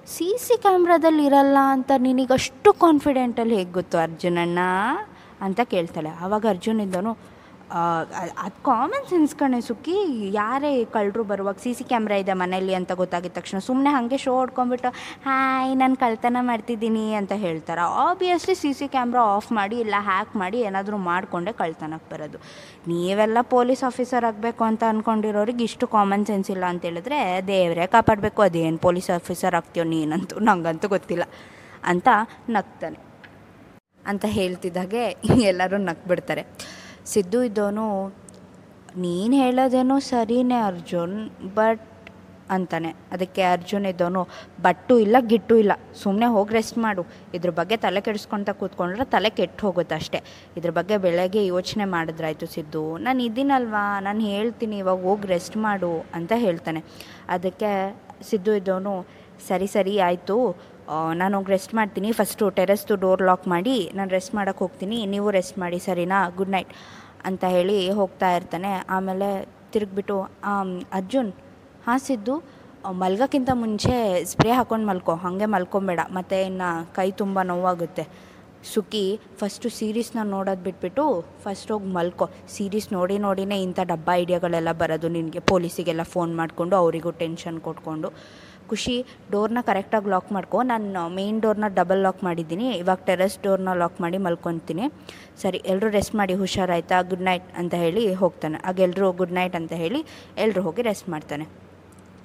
ಸಿ ಸಿ ಕ್ಯಾಮ್ರಾದಲ್ಲಿ ಇರಲ್ಲ ಅಂತ ನಿನಗಷ್ಟು ಕಾನ್ಫಿಡೆಂಟಲ್ಲಿ ಹೇಗೆ ಗೊತ್ತು ಅರ್ಜುನಣ್ಣ? ಅಂತ ಕೇಳ್ತಾಳೆ. ಆವಾಗ ಅರ್ಜುನ್ ಅದು ಕಾಮನ್ ಸೆನ್ಸ್ ಕಣೆ ಸುಕ್ಕಿ. ಯಾರೇ ಕಳ್ಳರು ಬರುವಾಗ ಸಿ ಸಿ ಕ್ಯಾಮ್ರಾ ಇದೆ ಮನೇಲಿ ಅಂತ ಗೊತ್ತಾಗಿದ ತಕ್ಷಣ ಸುಮ್ಮನೆ ಹಾಗೆ ಶೋ ಹೊಡ್ಕೊಂಬಿಟ್ಟು ಹಾಯ್ ನಾನು ಕಳ್ತನ ಮಾಡ್ತಿದ್ದೀನಿ ಅಂತ ಹೇಳ್ತಾರೆ. Obviously C C camera off ಮಾಡಿ ಇಲ್ಲ ಹ್ಯಾಕ್ ಮಾಡಿ ಏನಾದರೂ ಮಾಡಿಕೊಂಡೆ ಕಳ್ತನಕ್ಕೆ ಬರೋದು. ನೀವೆಲ್ಲ ಪೊಲೀಸ್ ಆಫೀಸರ್ ಆಗಬೇಕು ಅಂತ ಅಂದ್ಕೊಂಡಿರೋರಿಗೆ ಇಷ್ಟು ಕಾಮನ್ ಸೆನ್ಸ್ ಇಲ್ಲ ಅಂತ ಹೇಳಿದ್ರೆ, ದೇವರೇ ಕಾಪಾಡಬೇಕು, ಅದೇನು ಪೊಲೀಸ್ ಆಫೀಸರ್ ಆಗ್ತೀಯೋ ನೀನಂತೂ, ನಂಗಂತೂ ಗೊತ್ತಿಲ್ಲ ಅಂತ ನಗ್ತಾನೆ. ಅಂತ ಹೇಳ್ತಿದ್ದಾಗೆ ಎಲ್ಲರೂ ನಕ್ಬಿಡ್ತಾರೆ ಸಿದ್ದು ಇದ್ದವನು, ನೀನು ಹೇಳೋದೇನೋ ಸರಿನೇ ಅರ್ಜುನ್, ಬಟ್, ಅಂತಾನೆ. ಅದಕ್ಕೆ ಅರ್ಜುನ್ ಇದ್ದವನು, ಬಟ್ಟು ಇಲ್ಲ, ಗಿಟ್ಟು ಇಲ್ಲ ಸುಮ್ಮನೆ ಹೋಗಿ ರೆಸ್ಟ್ ಮಾಡು. ಇದ್ರ ಬಗ್ಗೆ ತಲೆ ಕೆಡಿಸ್ಕೊತ ಕೂತ್ಕೊಂಡ್ರೆ ತಲೆ ಕೆಟ್ಟು ಹೋಗುತ್ತೆ ಅಷ್ಟೇ. ಇದ್ರ ಬಗ್ಗೆ ಬೆಳಗ್ಗೆ ಯೋಚನೆ ಮಾಡಿದ್ರಾಯ್ತು ಸಿದ್ದು. ನಾನು ಇದ್ದೀನಲ್ವಾ? ನಾನು ಹೇಳ್ತೀನಿ, ಇವಾಗ ಹೋಗಿ ರೆಸ್ಟ್ ಮಾಡು, ಅಂತ ಹೇಳ್ತಾನೆ. ಅದಕ್ಕೆ ಸಿದ್ದು ಇದ್ದವನು, ಸರಿ ಸರಿ, ಆಯಿತು. ನಾನು ರೆಸ್ಟ್ ಮಾಡ್ತೀನಿ. ಫಸ್ಟು ಟೆರೆಸ್ದು ಡೋರ್ ಲಾಕ್ ಮಾಡಿ ನಾನು ರೆಸ್ಟ್ ಮಾಡೋಕ್ಕೆ ಹೋಗ್ತೀನಿ. ನೀವು ರೆಸ್ಟ್ ಮಾಡಿ, ಸರಿನಾ? ಗುಡ್ ನೈಟ್ ಅಂತ ಹೇಳಿ ಹೋಗ್ತಾ ಇರ್ತಾನೆ. ಆಮೇಲೆ ತಿರುಗ್ಬಿಟ್ಟು ಅರ್ಜುನ್, ಹಾಂ ಸಿದ್ದು ಮಲ್ಗೋಕ್ಕಿಂತ ಮುಂಚೆ ಸ್ಪ್ರೇ ಹಾಕ್ಕೊಂಡು ಮಲ್ಕೊ. ಹಾಗೆ ಮಲ್ಕೊಬೇಡ. ಮತ್ತು ಇನ್ನು ಕೈ ತುಂಬ ನೋವಾಗುತ್ತೆ. ಸುಖಿ ಫಸ್ಟು ಸೀರೀಸ್ನ ನೋಡೋದು ಬಿಟ್ಬಿಟ್ಟು ಫಸ್ಟ್ ಹೋಗಿ ಮಲ್ಕೊ. ಸೀರೀಸ್ ನೋಡಿ ನೋಡಿನೇ ಇಂಥ ಡಬ್ಬ ಐಡಿಯಾಗಳೆಲ್ಲ ಬರೋದು ನಿನಗೆ. ಪೊಲೀಸಿಗೆಲ್ಲ ಫೋನ್ ಮಾಡಿಕೊಂಡು ಅವರಿಗೂ ಟೆನ್ಷನ್ ಕೊಟ್ಕೊಂಡು. ಖುಷಿ ಡೋರ್ನ ಕರೆಕ್ಟಾಗಿ ಲಾಕ್ ಮಾಡ್ಕೊ. ನಾನು ಮೇನ್ ಡೋರ್ನ ಡಬಲ್ ಲಾಕ್ ಮಾಡಿದ್ದೀನಿ. ಇವಾಗ ಟೆರೆಸ್ ಡೋರ್ನ ಲಾಕ್ ಮಾಡಿ ಮಲ್ಕೊತೀನಿ. ಸರಿ ಎಲ್ಲರೂ ರೆಸ್ಟ್ ಮಾಡಿ ಹುಷಾರಾಯ್ತಾ? ಗುಡ್ ನೈಟ್ ಅಂತ ಹೇಳಿ ಹೋಗ್ತಾನೆ. ಆಗ ಎಲ್ಲರೂ ಗುಡ್ ನೈಟ್ ಅಂತ ಹೇಳಿ ಎಲ್ಲರೂ ಹೋಗಿ ರೆಸ್ಟ್ ಮಾಡ್ತಾನೆ.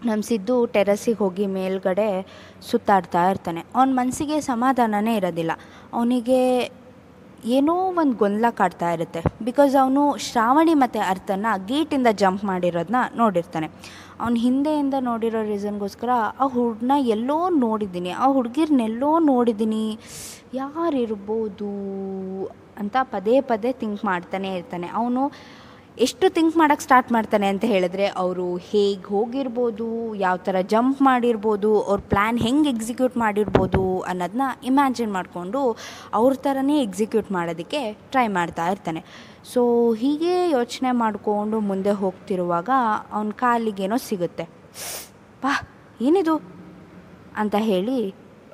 ನಮ್ಮ ಸಿದ್ದು ಟೆರಸಿಗೆ ಹೋಗಿ ಮೇಲ್ಗಡೆ ಸುತ್ತಾಡ್ತಾ ಇರ್ತಾನೆ. ಅವನ ಮನಸ್ಸಿಗೆ ಸಮಾಧಾನನೇ ಇರೋದಿಲ್ಲ. ಅವನಿಗೆ ಏನೋ ಒಂದು ಗೊಂದಲ ಕಾಡ್ತಾ ಇರುತ್ತೆ. ಬಿಕಾಸ್ ಅವನು ಶ್ರಾವಣಿ ಮತ್ತು ಅರ್ಥನ ಗೇಟಿಂದ ಜಂಪ್ ಮಾಡಿರೋದನ್ನ ನೋಡಿರ್ತಾನೆ. ಅವ್ನ ಹಿಂದೆಯಿಂದ ನೋಡಿರೋ ರೀಸನ್ಗೋಸ್ಕರ ಆ ಹುಡ್ನ ಎಲ್ಲೋ ನೋಡಿದ್ದೀನಿ. ಆ ಹುಡುಗಿರ್ನೆಲ್ಲೋ ನೋಡಿದ್ದೀನಿ. ಯಾರಿರ್ಬೋದು ಅಂತ ಪದೇ ಪದೇ ಥಿಂಕ್ ಮಾಡ್ತಾನೆ ಇರ್ತಾನೆ. ಅವನು ಎಷ್ಟು ಥಿಂಕ್ ಮಾಡೋಕ್ಕೆ ಸ್ಟಾರ್ಟ್ ಮಾಡ್ತಾನೆ ಅಂತ ಹೇಳಿದ್ರೆ ಅವರು ಹೇಗೆ ಹೋಗಿರ್ಬೋದು, ಯಾವ ಥರ ಜಂಪ್ ಮಾಡಿರ್ಬೋದು, ಅವ್ರ ಪ್ಲ್ಯಾನ್ ಹೆಂಗೆ ಎಕ್ಸಿಕ್ಯೂಟ್ ಮಾಡಿರ್ಬೋದು ಅನ್ನೋದನ್ನ ಇಮ್ಯಾಜಿನ್ ಮಾಡಿಕೊಂಡು ಅವ್ರ ಥರನೇ ಎಕ್ಸಿಕ್ಯೂಟ್ ಮಾಡೋದಕ್ಕೆ ಟ್ರೈ ಮಾಡ್ತಾ ಇರ್ತಾನೆ. ಸೊ ಹೀಗೆ ಯೋಚನೆ ಮಾಡಿಕೊಂಡು ಮುಂದೆ ಹೋಗ್ತಿರುವಾಗ ಅವನ ಕಾಲಿಗೇನೋ ಸಿಗುತ್ತೆ. ಬಾ ಏನಿದು? ಅಂತ ಹೇಳಿ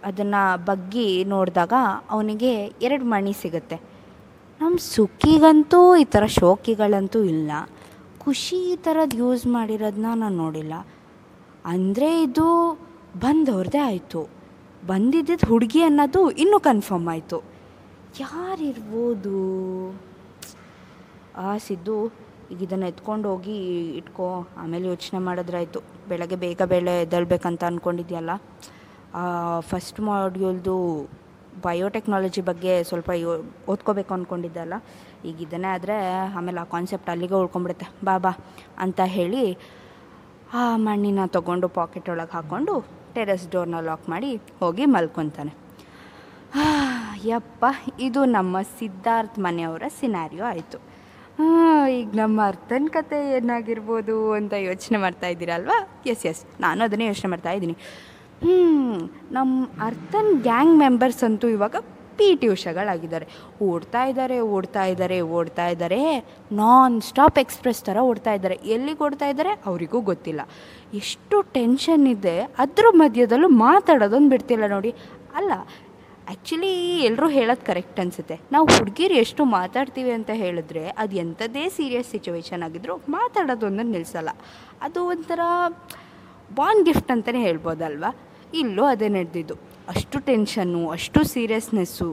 ಅದನ್ನು ಬಗ್ಗಿ ನೋಡಿದಾಗ ಅವನಿಗೆ ಎರಡು ಮಣಿ ಸಿಗುತ್ತೆ. ನಮ್ಮ ಸುಖಿಗಂತೂ ಈ ಥರ ಶೋಕಿಗಳಂತೂ ಇಲ್ಲ. ಖುಷಿ ಈ ಥರದ್ದು ಯೂಸ್ ಮಾಡಿರೋದನ್ನ ನಾನು ನೋಡಿಲ್ಲ. ಅಂದರೆ ಇದು ಬಂದವ್ರದ್ದೇ ಆಯಿತು. ಬಂದಿದ್ದಿದ್ದು ಹುಡುಗಿ ಅನ್ನೋದು ಇನ್ನೂ ಕನ್ಫರ್ಮ್ ಆಯಿತು. ಯಾರಿರ್ಬೋದು? ಆ ಸಿದ್ದು, ಈಗ ಇದನ್ನು ಎತ್ಕೊಂಡು ಹೋಗಿ ಇಟ್ಕೋ, ಆಮೇಲೆ ಯೋಚನೆ ಮಾಡಿದ್ರಾಯ್ತು. ಬೆಳಗ್ಗೆ ಬೇಗ ಬೇಳೆ ಎದ್ದೇಳ್ಬೇಕಂತ ಅಂದ್ಕೊಂಡಿದ್ಯಲ್ಲ ಫಸ್ಟ್ ಮಾಡ್ಯೂಲ್ದು ಬಯೋಟೆಕ್ನಾಲಜಿ ಬಗ್ಗೆ ಸ್ವಲ್ಪ ಓದ್ಕೋಬೇಕು ಅಂದ್ಕೊಂಡಿದ್ದಲ್ಲ ಈಗ ಇದನ್ನೇ ಆದರೆ ಆಮೇಲೆ ಆ ಕಾನ್ಸೆಪ್ಟ್ ಅಲ್ಲಿಗೆ ಉಳ್ಕೊಂಬಿಡುತ್ತೆ ಬಾ ಅಂತ ಹೇಳಿ ಆ ಮಣ್ಣಿನ ತೊಗೊಂಡು ಪಾಕೆಟ್ ಒಳಗೆ ಹಾಕ್ಕೊಂಡು ಟೆರೆಸ್ ಡೋರ್ನ ಲಾಕ್ ಮಾಡಿ ಹೋಗಿ ಮಲ್ಕೊತಾನೆ. ಯಪ್ಪ, ಇದು ನಮ್ಮ ಸಿದ್ಧಾರ್ಥ್ ಮನೆಯವರ ಸಿನಾರಿಯೋ ಆಯಿತು. ಈಗ ನಮ್ಮ ಅರ್ಥನ ಕತೆ ಏನಾಗಿರ್ಬೋದು ಅಂತ ಯೋಚನೆ ಮಾಡ್ತಾ ಇದ್ದೀರಲ್ವಾ? ಎಸ್ ಎಸ್ ನಾನು ಅದನ್ನೇ ಯೋಚನೆ ಮಾಡ್ತಾ ಇದ್ದೀನಿ. ನಮ್ಮ ಅರ್ಥನ್ ಗ್ಯಾಂಗ್ ಮೆಂಬರ್ಸ್ ಅಂತೂ ಇವಾಗ ಪಿ ಟಿ ಉಷಾಗಳಾಗಿದ್ದಾರೆ. ಓಡ್ತಾ ಇದ್ದಾರೆ ಓಡ್ತಾ ಇದ್ದಾರೆ ಓಡ್ತಾ ಇದ್ದಾರೆ. ನಾನ್ ಸ್ಟಾಪ್ ಎಕ್ಸ್ಪ್ರೆಸ್ ಥರ ಓಡ್ತಾ ಇದ್ದಾರೆ. ಎಲ್ಲಿಗೆ ಓಡ್ತಾ ಇದ್ದಾರೆ? ಅವರಿಗೂ ಗೊತ್ತಿಲ್ಲ. ಎಷ್ಟು ಟೆನ್ಷನ್ ಇದೆ. ಅದ್ರ ಮಧ್ಯದಲ್ಲೂ ಮಾತಾಡೋದೊಂದು ಬಿಡ್ತಿಲ್ಲ ನೋಡಿ. ಅಲ್ಲ ಆ್ಯಕ್ಚುಲಿ ಎಲ್ಲರೂ ಹೇಳೋದು ಕರೆಕ್ಟ್ ಅನಿಸುತ್ತೆ. ನಾವು ಹುಡುಗಿರು ಎಷ್ಟು ಮಾತಾಡ್ತೀವಿ ಅಂತ ಹೇಳಿದ್ರೆ ಅದು ಎಂಥದ್ದೇ ಸೀರಿಯಸ್ ಸಿಚುವೇಶನ್ ಆಗಿದ್ರು ಮಾತಾಡೋದೊಂದನ್ನು ನಿಲ್ಲಿಸಲ್ಲ ಅದು ಒಂಥರ ಬಾನ್ ಗಿಫ್ಟ್ ಅಂತಲೇ ಹೇಳ್ಬೋದಲ್ವಾ? ಇಲ್ಲೂ ಅದೇ ನಡೆದಿದ್ದು. ಅಷ್ಟು ಟೆನ್ಷನ್ನು, ಅಷ್ಟು ಸೀರಿಯಸ್ನೆಸ್ಸು,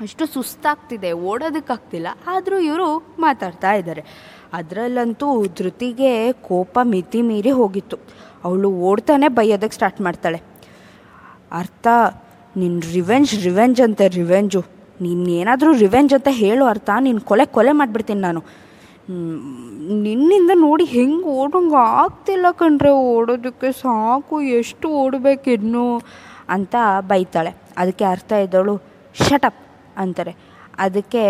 ಅಷ್ಟು ಸುಸ್ತಾಗ್ತಿದೆ, ಓಡೋದಕ್ಕಾಗ್ತಿಲ್ಲ, ಆದರೂ ಇವರು ಮಾತಾಡ್ತಾ ಇದ್ದಾರೆ. ಅದರಲ್ಲಂತೂ ಧೃತಿಗೆ ಕೋಪ ಮಿತಿ ಮೀರಿ ಹೋಗಿತ್ತು. ಅವಳು ಓಡ್ತಾನೆ ಬೈಯೋದಕ್ಕೆ ಸ್ಟಾರ್ಟ್ ಮಾಡ್ತಾಳೆ. ಅರ್ಥ ನಿನ್ನ ರಿವೆಂಜ್ ರಿವೆಂಜ್ ಅಂತೆ, ರಿವೆಂಜು. ನಿನ್ನೇನಾದರೂ ರಿವೆಂಜ್ ಅಂತ ಹೇಳು ಅರ್ಥ, ನೀನು ಕೊಲೆ ಕೊಲೆ ಮಾಡಿಬಿಡ್ತೀನಿ ನಾನು. ನಿನ್ನಿಂದ ನೋಡಿ ಹೆಂಗೆ ಓಡೋಂಗೆ ಆಗ್ತಿಲ್ಲ ಕಣ್ರೆ, ಓಡೋದಕ್ಕೆ ಸಾಕು, ಎಷ್ಟು ಓಡಬೇಕು ಇನ್ನೂ ಅಂತ ಬೈತಾಳೆ. ಅದಕ್ಕೆ ಅರ್ಥ ಇದ್ದವಳು ಶಟಪ್ ಅಂತಾರೆ. ಅದಕ್ಕೆ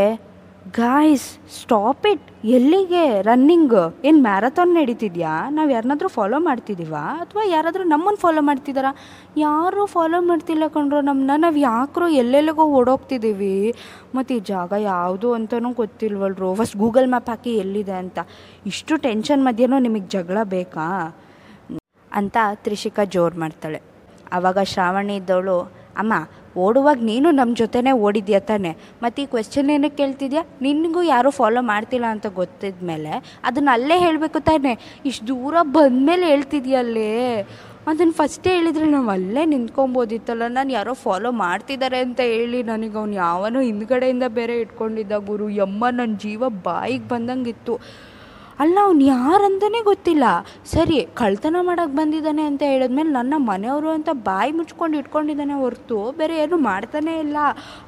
ಗಾಯ್ಸ್ ಸ್ಟಾಪ್ ಇಟ್ ಎಲ್ಲಿಗೆ? ರನ್ನಿಂಗ್ ಏನು ಮ್ಯಾರಥಾನ್ ನಡೀತಿದ್ಯಾ? ನಾವು ಯಾರನ್ನಾದ್ರೂ ಫಾಲೋ ಮಾಡ್ತಿದ್ದೀವಾ ಅಥವಾ ಯಾರಾದರೂ ನಮ್ಮನ್ನು ಫಾಲೋ ಮಾಡ್ತಿದ್ದಾರಾ ಯಾರೂ ಫಾಲೋ ಮಾಡ್ತಿಲ್ಲ ಕಣ್ರು ನಮ್ಮನ್ನ ನಾವು ಯಾಕ್ರೋ ಎಲ್ಲೆಲ್ಲಿಗೋ ಓಡೋಗ್ತಿದ್ದೀವಿ ಮತ್ತು ಈ ಜಾಗ ಯಾವುದು ಅಂತಲೂ ಗೊತ್ತಿಲ್ವಲ್ರು. ಫಸ್ಟ್ ಗೂಗಲ್ ಮ್ಯಾಪ್ ಹಾಕಿ ಎಲ್ಲಿದೆ ಅಂತ. ಇಷ್ಟು ಟೆನ್ಷನ್ ಮಧ್ಯನೂ ನಿಮಗೆ ಜಗಳ ಬೇಕಾ? ಅಂತ ತ್ರಿಷಿಕಾ ಜೋರು ಮಾಡ್ತಾಳೆ. ಆವಾಗ ಶ್ರಾವಣಿ ಇದ್ದವಳು, ಅಮ್ಮ ಓಡುವಾಗ ನೀನು ನಮ್ಮ ಜೊತೆನೇ ಓಡಿದ್ಯಾ ತಾನೆ? ಮತ್ತು ಈ ಕ್ವೆಶ್ಚನ್ ಏನಕ್ಕೆ ಕೇಳ್ತಿದ್ಯಾ? ನಿನಗೂ ಯಾರೂ ಫಾಲೋ ಮಾಡ್ತಿಲ್ಲ ಅಂತ ಗೊತ್ತಿದ ಮೇಲೆ ಅದನ್ನು ಅಲ್ಲೇ ಹೇಳಬೇಕು ತಾನೆ. ಇಷ್ಟು ದೂರ ಬಂದಮೇಲೆ ಹೇಳ್ತಿದ್ಯಲ್ಲೇ ಅದನ್ನು ಫಸ್ಟೇ ಹೇಳಿದರೆ ನಾವು ಅಲ್ಲೇ ನಿಂತ್ಕೊಬೋದಿತ್ತಲ್ಲ. ನಾನು ಯಾರೋ ಫಾಲೋ ಮಾಡ್ತಿದ್ದಾರೆ ಅಂತ ಹೇಳಿ ನನಗೆ ಅವ್ನು ಯಾವನೋ ಹಿಂದ್ಗಡೆಯಿಂದ ಬೇರೆ ಇಟ್ಕೊಂಡಿದ್ದ ಗುರು. ಯಮ್ಮ ನನ್ನ ಜೀವ ಬಾಯಿಗೆ ಬಂದಂಗಿತ್ತು. ಅಲ್ಲ, ಅವ್ನು ಯಾರಂತಲೇ ಗೊತ್ತಿಲ್ಲ. ಸರಿ, ಕಳ್ತನ ಮಾಡೋಕ್ಕೆ ಬಂದಿದ್ದಾನೆ ಅಂತ ಹೇಳಿದ್ಮೇಲೆ ನನ್ನ ಮನೆಯವರು ಅಂತ ಬಾಯಿ ಮುಚ್ಕೊಂಡು ಇಟ್ಕೊಂಡಿದ್ದಾನೆ ಹೊರತು ಬೇರೆ ಏನು ಮಾಡ್ತಾನೇ ಇಲ್ಲ.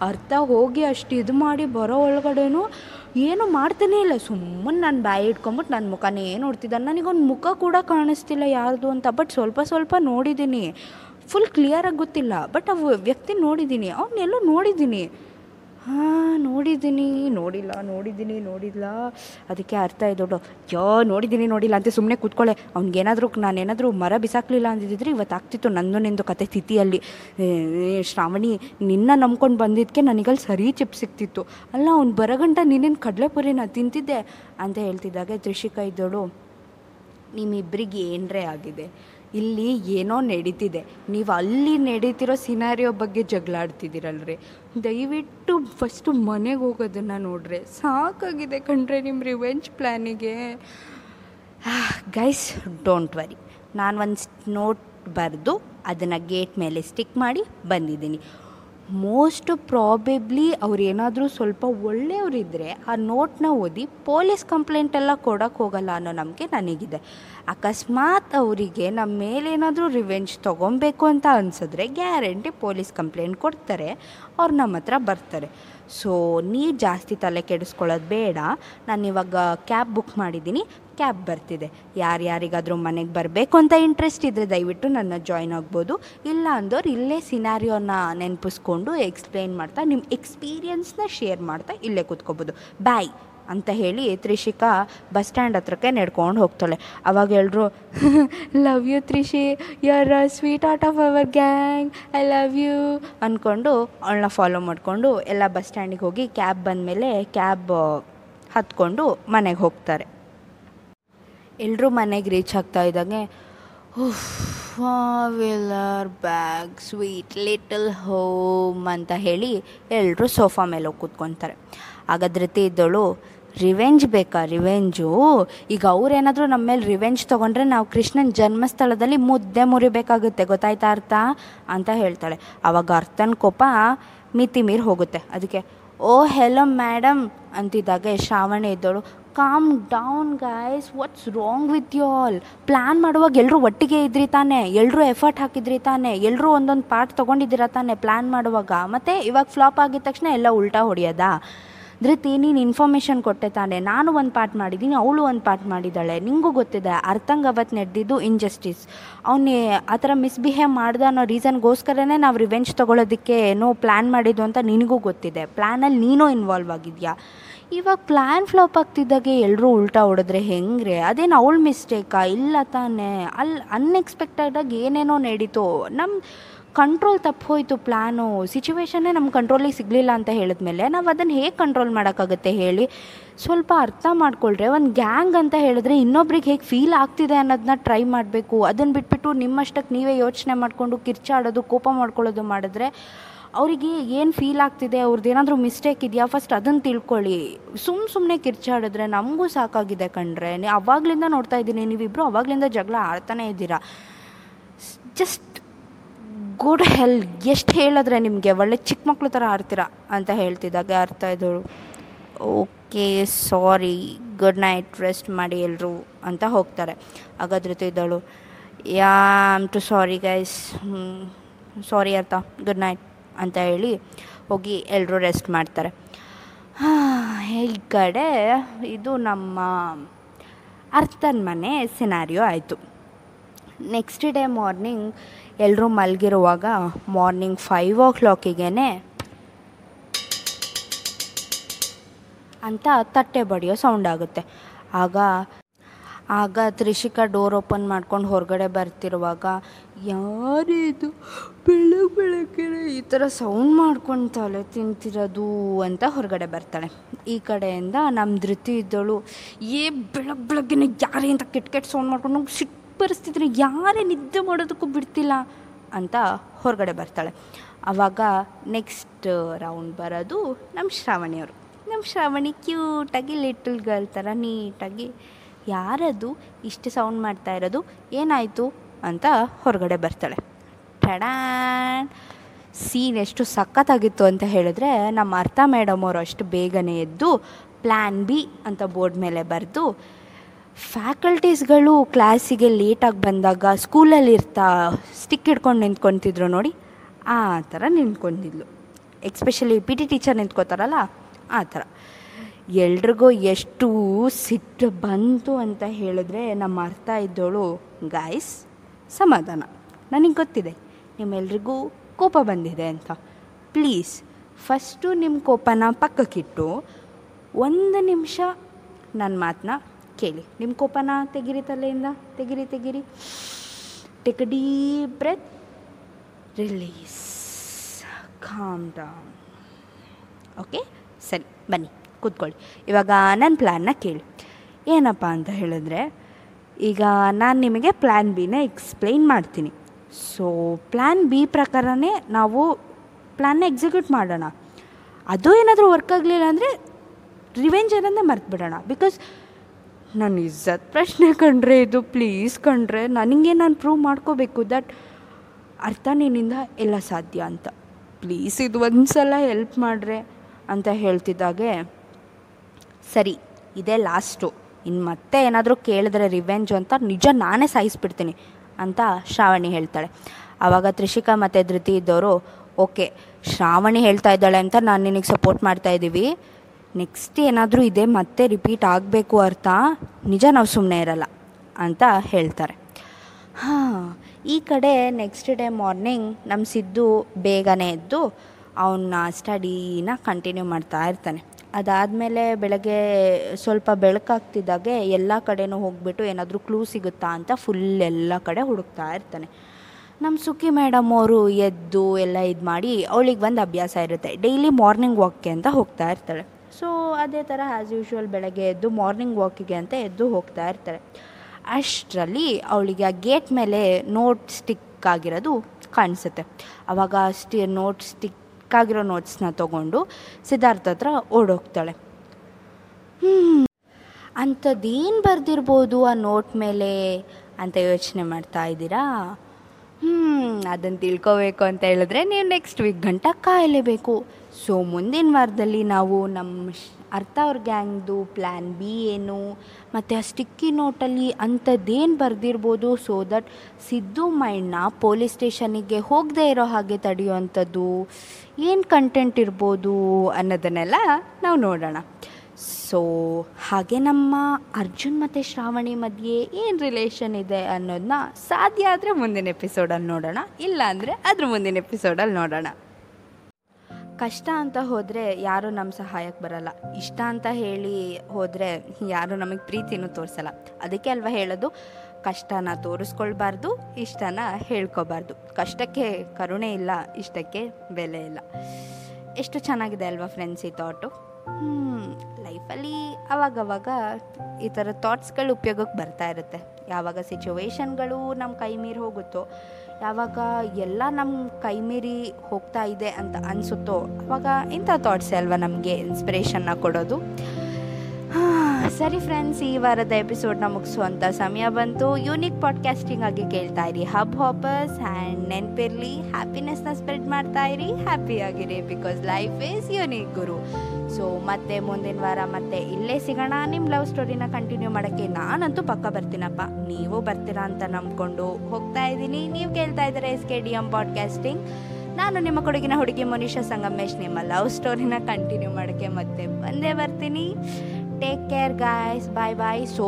ಅರ್ಥ ಹೋಗಿ ಅಷ್ಟು ಇದು ಮಾಡಿ ಬರೋ ಒಳಗಡೆನೂ ಏನು ಮಾಡ್ತಾನೇ ಇಲ್ಲ. ಸುಮ್ಮನೆ ನಾನು ಬಾಯಿ ಇಟ್ಕೊಂಬಿಟ್ಟು ನನ್ನ ಮುಖನೇ ನೋಡ್ತಿದ್ದಾನೆ. ನನಗೊಂದು ಮುಖ ಕೂಡ ಕಾಣಿಸ್ತಿಲ್ಲ ಯಾರ್ದು ಅಂತ, ಬಟ್ ಸ್ವಲ್ಪ ಸ್ವಲ್ಪ ನೋಡಿದ್ದೀನಿ. ಫುಲ್ ಕ್ಲಿಯರಾಗಿ ಗೊತ್ತಿಲ್ಲ. ಬಟ್ ಆ ವ್ಯಕ್ತಿ ನೋಡಿದ್ದೀನಿ. ಅವನ್ನೆಲ್ಲೋ ನೋಡಿದ್ದೀನಿ. ಹಾಂ, ನೋಡಿದ್ದೀನಿ, ನೋಡಿಲ್ಲ ನೋಡಿದ್ದೀನಿ, ನೋಡಿಲ್ಲ. ಅದಕ್ಕೆ ಅರ್ಥ ಇದ್ದೋಡು ಯೋ, ನೋಡಿದ್ದೀನಿ, ನೋಡಿಲ್ಲ ಅಂತ ಸುಮ್ಮನೆ ಕೂತ್ಕೊಳ್ಳೆ ಅವ್ನಿಗೇನಾದರೂ, ನಾನೇನಾದರೂ ಮರ ಬಿಸಾಕಲಿಲ್ಲ ಅಂದಿದ್ದರೆ ಇವತ್ತು ಆಗ್ತಿತ್ತು ನಂದು ನಿಂದು ಕತೆ ಸ್ಥಿತಿಯಲ್ಲಿ. ಶ್ರಾವಣಿ, ನಿನ್ನ ನಂಬ್ಕೊಂಡು ಬಂದಿದ್ದಕ್ಕೆ ನನಗಲ್ಲಿ ಸರಿ ಚಿಪ್ ಸಿಕ್ತಿತ್ತು. ಅಲ್ಲ, ಅವ್ನು ಬರಗಂಟ ನೀನೇನು ಕಡಲೆಪುರಿನ ತಿಂತಿದ್ದೆ? ಅಂತ ಹೇಳ್ತಿದ್ದಾಗೆ ತ್ರಿಷಿಕಾ ಇದ್ದೋಳು. ನಿಮ್ಮಿಬ್ಬರಿಗೆ ಏನರೇ ಆಗಿದೆ? ಇಲ್ಲಿ ಏನೋ ನಡೀತಿದೆ. ನೀವು ಅಲ್ಲಿ ನಡೀತಿರೋ ಸಿನಾರಿಯೋ ಬಗ್ಗೆ ಜಗಳಾಡ್ತಿದ್ದೀರಲ್ರಿ ದಯವಿಟ್ಟು ಫಸ್ಟು ಮನೆಗೆ ಹೋಗೋದನ್ನು ನೋಡ್ರಿ. ಸಾಕಾಗಿದೆ ಕಂಡ್ರೆ ನಿಮ್ಮ ರಿವೆಂಜ್ ಪ್ಲ್ಯಾನಿಗೆ ಗೈಸ್ ಡೋಂಟ್ ವರಿ ನಾನು ಒಂದು ನೋಟ್ ಬರೆದು, ಅದನ್ನು ಗೇಟ್ ಮೇಲೆ ಸ್ಟಿಕ್ ಮಾಡಿ ಬಂದಿದ್ದೀನಿ. ಮೋಸ್ಟ್ ಪ್ರಾಬೆಬ್ಲಿ ಅವ್ರು ಸ್ವಲ್ಪ ಒಳ್ಳೆಯವರಿದ್ದರೆ ಆ ನೋಟ್ನ ಓದಿ ಪೊಲೀಸ್ ಕಂಪ್ಲೇಂಟ್ ಎಲ್ಲ ಕೊಡೋಕ್ಕೆ ಹೋಗಲ್ಲ ಅನ್ನೋ ನಂಬಿಕೆ ನನಗಿದೆ. ಅಕಸ್ಮಾತ್ ಅವರಿಗೆ ನಮ್ಮ ಮೇಲೇನಾದರೂ ರಿವೆಂಜ್ ತೊಗೊಬೇಕು ಅಂತ ಅನಿಸಿದ್ರೆ ಗ್ಯಾರಂಟಿ ಪೊಲೀಸ್ ಕಂಪ್ಲೇಂಟ್ ಕೊಡ್ತಾರೆ, ಅವ್ರು ನಮ್ಮ ಹತ್ರ ಬರ್ತಾರೆ. ಸೊ ನೀ ಜಾಸ್ತಿ ತಲೆ ಕೆಡಿಸ್ಕೊಳ್ಳೋದು ಬೇಡ. ನಾನು ಇವಾಗ ಕ್ಯಾಬ್ ಬುಕ್ ಮಾಡಿದ್ದೀನಿ. ಕ್ಯಾಬ್ ಬರ್ತಿದೆ. ಯಾರ್ಯಾರಿಗಾದರೂ ಮನೆಗೆ ಬರಬೇಕು ಅಂತ ಇಂಟ್ರೆಸ್ಟ್ ಇದ್ದರೆ ದಯವಿಟ್ಟು ನನ್ನ ಜಾಯ್ನ್ ಆಗ್ಬೋದು. ಇಲ್ಲ ಅಂದೋರು ಇಲ್ಲೇ ಸಿನಾರಿಯೋನ ನೆನಪಿಸ್ಕೊಂಡು ಎಕ್ಸ್ಪ್ಲೇನ್ ಮಾಡ್ತಾ ನಿಮ್ಮ ಎಕ್ಸ್ಪೀರಿಯನ್ಸ್ನ ಶೇರ್ ಮಾಡ್ತಾ ಇಲ್ಲೇ ಕೂತ್ಕೋಬೋದು. ಬಾಯ್ ಅಂತ ಹೇಳಿ ತ್ರಿಷಿಕಾ ಬಸ್ ಸ್ಟ್ಯಾಂಡ್ ಹತ್ರಕ್ಕೆ ನಡ್ಕೊಂಡು ಹೋಗ್ತಾಳೆ. ಅವಾಗ ಎಲ್ಲರೂ love you Trishi you are sweet heart of our gang I love you ಅಂದ್ಕೊಂಡು ಅವಳನ್ನ ಫಾಲೋ ಮಾಡಿಕೊಂಡು ಎಲ್ಲ ಬಸ್ ಸ್ಟ್ಯಾಂಡಿಗೆ ಹೋಗಿ ಕ್ಯಾಬ್ ಬಂದಮೇಲೆ ಕ್ಯಾಬ್ ಹತ್ಕೊಂಡು ಮನೆಗೆ ಹೋಗ್ತಾರೆ. ಎಲ್ಲರೂ ಮನೆಗೆ ರೀಚ್ ಆಗ್ತಾ ಇದ್ದಂಗೆ we are back sweet little home ಅಂತ ಹೇಳಿ ಎಲ್ಲರೂ ಸೋಫಾ ಮೇಲೆ ಹೋಗಿ ಕೂತ್ಕೊತಾರೆ. ಆಗ ಧೃತಿ ರಿವೆಂಜ್ ಬೇಕಾ? ರಿವೆಂಜು? ಈಗ ಅವ್ರೇನಾದರೂ ನಮ್ಮ ಮೇಲೆ ರಿವೆಂಜ್ ತೊಗೊಂಡ್ರೆ ನಾವು ಕೃಷ್ಣನ ಜನ್ಮಸ್ಥಳದಲ್ಲಿ ಮುದ್ದೆ ಮುರಿಬೇಕಾಗುತ್ತೆ. ಗೊತ್ತಾಯ್ತಾ ಅರ್ಥ? ಅಂತ ಹೇಳ್ತಾಳೆ. ಅವಾಗ ಅರ್ಥನ ಕೋಪ ಮಿತಿ ಮೀರಿ ಹೋಗುತ್ತೆ. ಅದಕ್ಕೆ, ಓ ಹೆಲೋ ಮೇಡಮ್ ಅಂತಿದ್ದಾಗೆ Shravana ಇದ್ದವಳು calm down guys what's wrong with you all plan ಮಾಡುವಾಗ ಎಲ್ಲರೂ ಒಟ್ಟಿಗೆ ಇದ್ರಿ ತಾನೆ. ಎಲ್ಲರೂ ಎಫರ್ಟ್ ಹಾಕಿದ್ರಿ ತಾನೆ. ಎಲ್ಲರೂ ಒಂದೊಂದು ಪಾರ್ಟ್ ತೊಗೊಂಡಿದ್ದೀರಾ ತಾನೆ ಪ್ಲ್ಯಾನ್ ಮಾಡುವಾಗ. ಮತ್ತು ಇವಾಗ ಫ್ಲಾಪ್ ಆಗಿದ ತಕ್ಷಣ ಎಲ್ಲ ಉಲ್ಟಾ ಹೊಡೆಯೋದಾ? ಧೃತಿ, ನೀನು ಇನ್ಫಾರ್ಮೇಷನ್ ಕೊಟ್ಟೆ ತಾನೆ. ನಾನು ಒಂದು ಪಾರ್ಟ್ ಮಾಡಿದ್ದೀನಿ, ಅವಳು ಒಂದು ಪಾರ್ಟ್ ಮಾಡಿದ್ದಾಳೆ. ನಿಂಗೂ ಗೊತ್ತಿದೆ, ಅರ್ಥಂಗೆ ಅವತ್ತು ನಡೆದಿದ್ದು ಇನ್ಜಸ್ಟಿಸ್ ಅವನೇ ಆ ಥರ ಮಿಸ್ಬಿಹೇವ್ ಮಾಡ್ದೆ ಅನ್ನೋ ರೀಸನ್ಗೋಸ್ಕರನೇ ನಾವು ರಿವೆಂಜ್ ತೊಗೊಳೋದಕ್ಕೆ ಏನೋ ಪ್ಲ್ಯಾನ್ ಮಾಡಿದ್ದು ಅಂತ ನಿನಗೂ ಗೊತ್ತಿದೆ. ಪ್ಲ್ಯಾನಲ್ಲಿ ನೀನು ಇನ್ವಾಲ್ವ್ ಆಗಿದೆಯಾ? ಇವಾಗ ಪ್ಲ್ಯಾನ್ ಫ್ಲಾಪ್ ಆಗ್ತಿದ್ದಾಗೆ ಎಲ್ಲರೂ ಉಲ್ಟಾ ಹೊಡೆದ್ರೆ ಹೆಂಗ್ರೆ? ಅದೇನು ಅವಳು ಮಿಸ್ಟೇಕಾ ಇಲ್ಲ ತಾನೇ. ಅಲ್ಲಿ ಅನ್ಎಕ್ಸ್ಪೆಕ್ಟೆಡಾಗಿ ಏನೇನೋ ನಡೀತು. ನಮ್ಮ ಕಂಟ್ರೋಲ್ ತಪ್ಪು ಹೋಯಿತು ಪ್ಲ್ಯಾನು ಸಿಚುವೇಶನ್ನೇ ನಮ್ಮ ಕಂಟ್ರೋಲಿಗೆ ಸಿಗಲಿಲ್ಲ ಅಂತ ಹೇಳಿದ್ಮೇಲೆ ನಾವು ಅದನ್ನು ಹೇಗೆ ಕಂಟ್ರೋಲ್ ಮಾಡೋಕ್ಕಾಗುತ್ತೆ ಹೇಳಿ. ಸ್ವಲ್ಪ ಅರ್ಥ ಮಾಡಿಕೊಳ್ರೆ. ಒಂದು ಗ್ಯಾಂಗ್ ಅಂತ ಹೇಳಿದ್ರೆ ಇನ್ನೊಬ್ರಿಗೆ ಹೇಗೆ ಫೀಲ್ ಆಗ್ತಿದೆ ಅನ್ನೋದನ್ನ ಟ್ರೈ ಮಾಡಬೇಕು. ಅದನ್ನು ಬಿಟ್ಬಿಟ್ಟು ನಿಮ್ಮಷ್ಟಕ್ಕೆ ನೀವೇ ಯೋಚನೆ ಮಾಡಿಕೊಂಡು ಕಿರ್ಚಾಡೋದು, ಕೋಪ ಮಾಡ್ಕೊಳ್ಳೋದು ಮಾಡಿದ್ರೆ ಅವರಿಗೆ ಏನು ಫೀಲ್ ಆಗ್ತಿದೆ ಅವ್ರದ್ದು ಏನಾದರೂ ಮಿಸ್ಟೇಕ್ ಇದೆಯಾ ಫಸ್ಟ್ ಅದನ್ನು ತಿಳ್ಕೊಳ್ಳಿ. ಸುಮ್ಮ ಸುಮ್ಮನೆ ಕಿರ್ಚಾಡಿದ್ರೆ ನಮಗೂ ಸಾಕಾಗಿದೆ ಕಣ್ರೆ. ನೀ ಅವಾಗಲಿಂದ ನೋಡ್ತಾ ಇದ್ದೀನಿ. ನೀವಿಬ್ಬರು ಅವಾಗಲಿಂದ ಜಗಳ ಆಡ್ತಾನೆ ಇದ್ದೀರಾ. ಜಸ್ಟ್ ಗುಡ್ ಹೆಲ್ ಎಷ್ಟು ಹೇಳಿದ್ರೆ ನಿಮಗೆ ಒಳ್ಳೆ ಚಿಕ್ಕ ಮಕ್ಕಳು ಥರ ಆಡ್ತೀರಾ ಅಂತ ಹೇಳ್ತಿದ್ದಾಗ ಅರ್ಥ ಇದ್ದಳು okay sorry good night rest ಮಾಡಿ ಎಲ್ಲರೂ ಅಂತ ಹೋಗ್ತಾರೆ. ಆಗ ಇದ್ದಳು. Yeah am too sorry guys sorry Artha good night ಅಂತ ಹೇಳಿ ಹೋಗಿ ಎಲ್ಲರೂ ರೆಸ್ಟ್ ಮಾಡ್ತಾರೆ. ಈ ಕಡೆ ಇದು ನಮ್ಮ ಅರ್ಥನ ಮನೆ ಸಿನಾರಿಯೋ ಆಯಿತು. ನೆಕ್ಸ್ಟ್ ಡೇ ಮಾರ್ನಿಂಗ್ ಎಲ್ಲರೂ ಮಲಗಿರುವಾಗ ಮಾರ್ನಿಂಗ್ ಫೈವ್ ಓ ಕ್ಲಾಕಿಗೆ ಅಂತ ತಟ್ಟೆ ಬಡಿಯೋ ಸೌಂಡ್ ಆಗುತ್ತೆ. ಆಗ ಆಗ ತ್ರಿಷಿಕಾ ಡೋರ್ ಓಪನ್ ಮಾಡ್ಕೊಂಡು ಹೊರಗಡೆ ಬರ್ತಿರುವಾಗ ಯಾರಿದು ಬೆಳಗ್ಗೆ ಬೆಳಗ್ಗೆ ಈ ಥರ ಸೌಂಡ್ ಮಾಡ್ಕೊಂಡು ತಲೆ ತಿಂತಿರೋದು? ಅಂತ ಹೊರಗಡೆ ಬರ್ತಾಳೆ. ಈ ಕಡೆಯಿಂದ ನಮ್ಮ ಧೃತಿ ಇದ್ದಳು, ಏ ಬೆಳಗ್ಗೆ ಬೆಳಗ್ಗೆನೆ ಯಾರೇ ಅಂತ ಕೆಟ್ಟ ಕೆಟ್ಟ ಸೌಂಡ್ ಮಾಡ್ಕೊಂಡು ಸಿಟ್ಟು ಪರಿಸ್ಥಿತಿ ಯಾರೇ ನಿದ್ದೆ ಮಾಡೋದಕ್ಕೂ ಬಿಡ್ತಿಲ್ಲ ಅಂತ ಹೊರಗಡೆ ಬರ್ತಾಳೆ. ಆವಾಗ ನೆಕ್ಸ್ಟ್ ರೌಂಡ್ ಬರೋದು ನಮ್ಮ ಶ್ರಾವಣಿಯವರು ನಮ್ಮ ಶ್ರಾವಣಿ ಕ್ಯೂಟಾಗಿ ಲಿಟಲ್ ಗರ್ಲ್ ಥರ ನೀಟಾಗಿ ಯಾರದು ಇಷ್ಟು ಸೌಂಡ್ ಮಾಡ್ತಾ ಇರೋದು, ಏನಾಯಿತು ಅಂತ ಹೊರಗಡೆ ಬರ್ತಾಳೆ. ಟಡಾನ್ ಸೀನ್ ಎಷ್ಟು ಸಖತ್ತಾಗಿತ್ತು ಅಂತ ಹೇಳಿದ್ರೆ, ನಮ್ಮ ಅರ್ಥ ಮೇಡಮ್ ಅವರು ಅಷ್ಟು ಬೇಗನೆ ಎದ್ದು ಪ್ಲ್ಯಾನ್ ಬಿ ಅಂತ ಬೋರ್ಡ್ ಮೇಲೆ ಬರೆದು ಫ್ಯಾಕಲ್ಟೀಸ್ಗಳು ಕ್ಲಾಸಿಗೆ ಲೇಟಾಗಿ ಬಂದಾಗ ಸ್ಕೂಲಲ್ಲಿ ಇರ್ತಾ ಸ್ಟಿಕ್ ಹಿಡ್ಕೊಂಡು ನಿಂತ್ಕೊತಿದ್ರು ನೋಡಿ, ಆ ಥರ ನಿಂತ್ಕೊಂಡಿದ್ಲು ಎಕ್ಸ್ಪೆಷಲಿ ಪಿ ಟಿ ಟೀಚರ್ ನಿಂತ್ಕೋತಾರಲ್ಲ, ಆ ಥರ. ಎಲ್ರಿಗೂ ಎಷ್ಟು ಸಿಟ್ಟು ಬಂತು ಅಂತ ಹೇಳಿದ್ರೆ ನಮ್ಮ ಅರ್ಥ ಇದ್ದವಳು ಗಾಯ್ಸ್ ಸಮಾಧಾನ. ನನಗೆ ಗೊತ್ತಿದೆ. ನಿಮ್ಮೆಲ್ರಿಗೂ ಕೋಪ ಬಂದಿದೆ ಅಂತ. ಪ್ಲೀಸ್ ಫಸ್ಟು ನಿಮ್ಮ ಕೋಪನ ಪಕ್ಕಕ್ಕಿಟ್ಟು ಒಂದು ನಿಮಿಷ ನನ್ನ ಮಾತನ್ನ ಕೇಳಿ. ನಿಮ್ಮ ಕೋಪನ? ತೆಗಿರಿ ತಲೆಯಿಂದ. ತೆಗಿರಿ ತೆಗಿರಿ. Take a deep breath. Release. Calm down okay ಸರಿ, ಬನ್ನಿ. ಕೂತ್ಕೊಳ್ಳಿ. ಇವಾಗ ನನ್ನ ಪ್ಲ್ಯಾನ್ನ ಕೇಳಿ. ಏನಪ್ಪ ಅಂತ ಹೇಳಿದ್ರೆ, ಈಗ ನಾನು ನಿಮಗೆ ಪ್ಲ್ಯಾನ್ ಬಿನ ಎಕ್ಸ್ಪ್ಲೈನ್ ಮಾಡ್ತೀನಿ. ಸೊ ಪ್ಲ್ಯಾನ್ ಬಿ ಪ್ರಕಾರನೇ ನಾವು ಪ್ಲ್ಯಾನ್ನ ಎಕ್ಸಿಕ್ಯೂಟ್ ಮಾಡೋಣ. ಅದು ಏನಾದರೂ ವರ್ಕ್ ಆಗಲಿಲ್ಲ ಅಂದರೆ ರಿವೆಂಜ್ ಅನ್ನೋದೇ ಮರ್ತು ಬಿಡೋಣ ಬಿಕಾಸ್ ನನ್ನ ಇಜ್ಜತ್ ಪ್ರಶ್ನೆ ಕಂಡ್ರೆ ಇದು ಪ್ಲೀಸ್ ಕಂಡ್ರೆ ನನಗೆ ನಾನು ಪ್ರೂವ್ ಮಾಡ್ಕೋಬೇಕು ದಟ್ ಅರ್ಥ ನಿನ್ನಿಂದ ಎಲ್ಲ ಸಾಧ್ಯ ಅಂತ. ಪ್ಲೀಸ್ ಇದು ಒಂದು ಸಲ ಹೆಲ್ಪ್ ಮಾಡ್ರೆ ಅಂತ ಹೇಳ್ತಿದ್ದಾಗೆ, ಸರಿ, ಇದೇ ಲಾಸ್ಟು ಇನ್ನು ಮತ್ತೆ ಏನಾದರೂ ಕೇಳಿದ್ರೆ ರಿವೆಂಜ್ ಅಂತ ನಿಜ ನಾನೇ ಸಾಯಿಸ್ಬಿಡ್ತೀನಿ ಅಂತ ಶ್ರಾವಣಿ ಹೇಳ್ತಾಳೆ. ಆವಾಗ ತ್ರಿಷಿಕಾ ಮತ್ತು ಧೃತಿ ಇದ್ದವರು ಓಕೆ, ಶ್ರಾವಣಿ ಹೇಳ್ತಾ ಇದ್ದಾಳೆ ಅಂತ ನಾನು ನಿನಗೆ ಸಪೋರ್ಟ್ ಮಾಡ್ತಾ ಇದ್ದೀವಿ ನೆಕ್ಸ್ಟ್ ಏನಾದರೂ ಇದೆ, ಮತ್ತೆ ರಿಪೀಟ್ ಆಗಬೇಕು ಅರ್ಥ? ನಿಜ ನಾವು ಸುಮ್ಮನೆ ಇರಲ್ಲ ಅಂತ ಹೇಳ್ತಾರೆ. ಹಾಂ, ಈ ಕಡೆ ನೆಕ್ಸ್ಟ್ ಡೇ ಮಾರ್ನಿಂಗ್ ನಮ್ಮ ಸಿದ್ದು ಬೇಗನೆ ಎದ್ದು ಅವನ್ನ ಸ್ಟಡೀನ ಕಂಟಿನ್ಯೂ ಮಾಡ್ತಾ ಇರ್ತಾನೆ. ಅದಾದಮೇಲೆ ಬೆಳಗ್ಗೆ ಸ್ವಲ್ಪ ಬೆಳಕಾಗ್ತಿದ್ದಾಗೆ ಎಲ್ಲ ಕಡೆನೂ ಹೋಗ್ಬಿಟ್ಟು ಏನಾದರೂ ಕ್ಲೂ ಸಿಗುತ್ತಾ ಅಂತ ಫುಲ್ ಎಲ್ಲ ಕಡೆ ಹುಡುಕ್ತಾ ಇರ್ತಾನೆ. ನಮ್ಮ ಸುಖಿ ಮೇಡಮ್ ಅವರು ಎದ್ದು ಎಲ್ಲ ಇದು ಮಾಡಿ ಅವಳಿಗೆ ಒಂದು ಅಭ್ಯಾಸ ಇರುತ್ತೆ. ಡೈಲಿ ಮಾರ್ನಿಂಗ್ ವಾಕ್ಗೆ ಅಂತ ಹೋಗ್ತಾ ಇರ್ತಾಳೆ. ಸೊ ಅದೇ ಥರ ಆ್ಯಸ್ ಯೂಶ್ವಲ್ ಬೆಳಗ್ಗೆ ಎದ್ದು ಮಾರ್ನಿಂಗ್ ವಾಕಿಗೆ ಅಂತ ಎದ್ದು ಹೋಗ್ತಾ ಇರ್ತಾರೆ. ಅಷ್ಟರಲ್ಲಿ ಅವಳಿಗೆ ಆ ಗೇಟ್ ಮೇಲೆ ನೋಟ್ ಸ್ಟಿಕ್ ಆಗಿರೋದು ಕಾಣಿಸುತ್ತೆ. ಆವಾಗ ಸ್ಟಿ ನೋಟ್ ಸ್ಟಿಕ್ ಆಗಿರೋ ನೋಟ್ಸ್ನ ತೊಗೊಂಡು ಸಿದ್ಧಾರ್ಥ ಹತ್ರ ಓಡೋಗ್ತಾಳೆ. ಹ್ಞೂ ಅಂಥದ್ದೇನು ಬರೆದಿರ್ಬೋದು ಆ ನೋಟ್ ಮೇಲೆ ಅಂತ ಯೋಚನೆ ಮಾಡ್ತಾ ಇದ್ದೀರಾ? ಹ್ಞೂ ಅದನ್ನು ತಿಳ್ಕೋಬೇಕು ಅಂತ ಹೇಳಿದ್ರೆ ನೀವು ನೆಕ್ಸ್ಟ್ ವೀಕ್ ಗಂಟ ಕಾಯಲೇಬೇಕು. ಸೊ ಮುಂದಿನ ವಾರದಲ್ಲಿ ನಾವು ನಮ್ಮ ಅರ್ಥ ಅವ್ರ ಗ್ಯಾಂಗ್ದು ಪ್ಲ್ಯಾನ್ ಬಿ ಏನು, ಮತ್ತು ಆ ಸ್ಟಿಕ್ಕಿ ನೋಟಲ್ಲಿ ಅಂಥದ್ದೇನು ಬರೆದಿರ್ಬೋದು ಸೊ ದಟ್ ಸಿದ್ದು ಮೈಂಡ್ನ ಪೊಲೀಸ್ ಸ್ಟೇಷನಿಗೆ ಹೋಗದೇ ಇರೋ ಹಾಗೆ ತಡೆಯುವಂಥದ್ದು ಏನು ಕಂಟೆಂಟ್ ಇರ್ಬೋದು ಅನ್ನೋದನ್ನೆಲ್ಲ ನಾವು ನೋಡೋಣ. ಸೊ ಹಾಗೆ ನಮ್ಮ ಅರ್ಜುನ್ ಮತ್ತು ಶ್ರಾವಣಿ ಮಧ್ಯೆ ಏನು ರಿಲೇಷನ್ ಇದೆ ಅನ್ನೋದನ್ನ ಸಾಧ್ಯ ಆದರೆ ಮುಂದಿನ ಎಪಿಸೋಡಲ್ಲಿ ನೋಡೋಣ ಇಲ್ಲ ಅಂದರೆ ಅದ್ರ ಮುಂದಿನ ಎಪಿಸೋಡಲ್ಲಿ ನೋಡೋಣ. ಕಷ್ಟ ಅಂತ ಹೋದರೆ ಯಾರೂ ನಮ್ಮ ಸಹಾಯಕ್ಕೆ ಬರಲ್ಲ. ಇಷ್ಟ ಅಂತ ಹೇಳಿ ಹೋದರೆ ಯಾರೂ ನಮಗೆ ಪ್ರೀತಿನೂ ತೋರಿಸಲ್ಲ. ಅದಕ್ಕೆ ಅಲ್ವಾ ಹೇಳೋದು? ಕಷ್ಟನ ತೋರಿಸ್ಕೊಳ್ಬಾರ್ದು, ಇಷ್ಟನ ಹೇಳ್ಕೋಬಾರ್ದು. ಕಷ್ಟಕ್ಕೆ ಕರುಣೆ ಇಲ್ಲ, ಇಷ್ಟಕ್ಕೆ ಬೆಲೆ ಇಲ್ಲ. ಎಷ್ಟು ಚೆನ್ನಾಗಿದೆ ಅಲ್ವಾ ಫ್ರೆಂಡ್ಸ್ ಈ ಥಾಟು ಲೈಫಲ್ಲಿ ಅವಾಗವಾಗ ಈ ಥರ ಥಾಟ್ಸ್ಗಳು ಉಪಯೋಗಕ್ಕೆ ಬರ್ತಾ ಇರುತ್ತೆ. ಯಾವಾಗ ಸಿಚುವೇಶನ್ಗಳು ನಮ್ಮ ಕೈ ಮೀರಿ ಹೋಗುತ್ತೋ ಯಾವಾಗ ಎಲ್ಲ ನಮ್ಮ ಕೈ ಮೀರಿ ಹೋಗ್ತಾ ಇದೆ ಅಂತ ಅನಿಸುತ್ತೋ ಅವಾಗ ಇಂಥ ಥಾಟ್ಸೇ ಅಲ್ವಾ ನಮಗೆ ಇನ್ಸ್ಪಿರೇಷನ್ನ ಕೊಡೋದು? ಸರಿ ಫ್ರೆಂಡ್ಸ್ ಈ ವಾರದ ಎಪಿಸೋಡ್ನ ಮುಗಿಸುವಂಥ ಸಮಯ ಬಂತು. ಯೂನಿಕ್ ಪಾಡ್ಕಾಸ್ಟಿಂಗ್ ಆಗಿ ಕೇಳ್ತಾ ಇರಿ. ಹಬ್ ಹಾಪರ್ಸ್ ಆ್ಯಂಡ್ ನೆನಪಿರಲಿ ಹ್ಯಾಪಿನೆಸ್ನ ಸ್ಪ್ರೆಡ್ ಮಾಡ್ತಾ ಇರಿ. ಹ್ಯಾಪಿ ಆಗಿರಿ ಬಿಕಾಸ್ ಲೈಫ್ ಈಸ್ ಯೂನಿಕ್ ಗುರು. ಸೊ ಮತ್ತೆ ಮುಂದಿನ ವಾರ ಮತ್ತೆ ಇಲ್ಲೇ ಸಿಗೋಣ. ನಿಮ್ಮ ಲವ್ ಸ್ಟೋರಿನ ಕಂಟಿನ್ಯೂ ಮಾಡೋಕ್ಕೆ ನಾನಂತೂ ಪಕ್ಕ ಬರ್ತೀನಪ್ಪ. ನೀವು ಬರ್ತೀರಾ ಅಂತ ನಂಬ್ಕೊಂಡು ಹೋಗ್ತಾ ಇದ್ದೀನಿ. ನೀವು ಕೇಳ್ತಾ ಇದ್ದಾರೆ ಎಸ್ ಕೆ ಡಿ ಎಂ ನಾನು ನಿಮ್ಮ ಕೊಡುಗಿನ ಹುಡುಗಿ ಮನುಷ್ಯ ಸಂಗಮೇಶ್. ನಿಮ್ಮ ಲವ್ ಸ್ಟೋರಿನ ಕಂಟಿನ್ಯೂ ಮಾಡೋಕ್ಕೆ ಮತ್ತೆ ಬಂದೇ ಬರ್ತೀನಿ. Take care guys bye bye so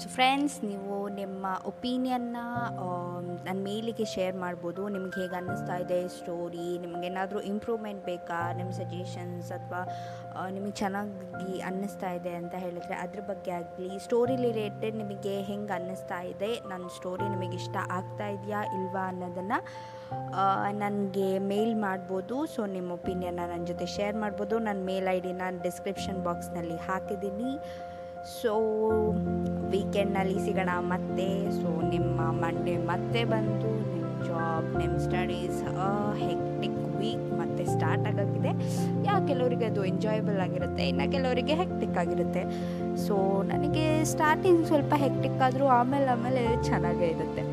so friends ನೀವು ನಿಮ್ಮ ಒಪಿನಿಯನ್ನ ನನ್ನ ಮೇಲಿಗೆ ಶೇರ್ ಮಾಡ್ಬೋದು. ನಿಮ್ಗೆ ಹೇಗೆ ಅನ್ನಿಸ್ತಾ ಇದೆ ಸ್ಟೋರಿ ನಿಮಗೇನಾದರೂ ಇಂಪ್ರೂವ್ಮೆಂಟ್ ಬೇಕಾ? ನಿಮ್ಮ ಸಜೆಷನ್ಸ್ ಅಥವಾ ನಿಮಗೆ ಚೆನ್ನಾಗಿ ಅನ್ನಿಸ್ತಾ ಇದೆ ಅಂತ ಹೇಳಿದರೆ ಅದ್ರ ಬಗ್ಗೆ ಆಗಲಿ ಸ್ಟೋರಿ ರಿಲೇಟೆಡ್ ನಿಮಗೆ ಹೆಂಗೆ ಅನ್ನಿಸ್ತಾ ಇದೆ ನನ್ನ ಸ್ಟೋರಿ ನಿಮಗೆ ಇಷ್ಟ ಆಗ್ತಾ ಇದೆಯಾ ಇಲ್ವಾ ಅನ್ನೋದನ್ನು ನನಗೆ ಮೇಲ್ ಮಾಡ್ಬೋದು. ಸೊ ನಿಮ್ಮ ಒಪಿನಿಯನ್ನ ನನ್ನ ಜೊತೆ ಶೇರ್ ಮಾಡ್ಬೋದು. ನನ್ನ ಮೇಲ್ ಐ ಡಿನ ಡಿಸ್ಕ್ರಿಪ್ಷನ್ ಬಾಕ್ಸ್ನಲ್ಲಿ ಹಾಕಿದ್ದೀನಿ. ಸೊ ವೀಕೆಂಡ್ನಲ್ಲಿ ಸಿಗೋಣ ಮತ್ತೆ. ಸೊ ನಿಮ್ಮ ಮಂಡೇ ಮತ್ತೆ ಬಂದು ನಿಮ್ಮ ಜಾಬ್ ನಿಮ್ಮ ಸ್ಟಡೀಸ್ ಹೆಕ್ಟಿಕ್ ವೀಕ್ ಮತ್ತೆ ಸ್ಟಾರ್ಟ್ ಆಗೋಕ್ಕಿದೆ ಯಾ, ಕೆಲವರಿಗೆ ಅದು ಎಂಜಾಯಬಲ್ ಆಗಿರುತ್ತೆ, ಇನ್ನು ಕೆಲವರಿಗೆ ಹೆಕ್ಟಿಕ್ ಆಗಿರುತ್ತೆ. ಸೊ ನನಗೆ ಸ್ಟಾರ್ಟಿಂಗ್ ಸ್ವಲ್ಪ ಹೆಕ್ಟಿಕ್ ಆದರೂ ಆಮೇಲೆ ಆಮೇಲೆ ಚೆನ್ನಾಗೇ ಇರುತ್ತೆ.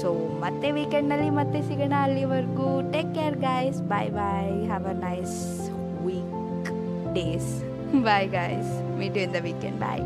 ಸೊ ಮತ್ತೆ ವೀಕೆಂಡ್ನಲ್ಲಿ ಮತ್ತೆ ಸಿಗೋಣ ಅಲ್ಲಿವರೆಗೂ. Take care guys bye bye have a nice weekdays bye guys meet you in the weekend bye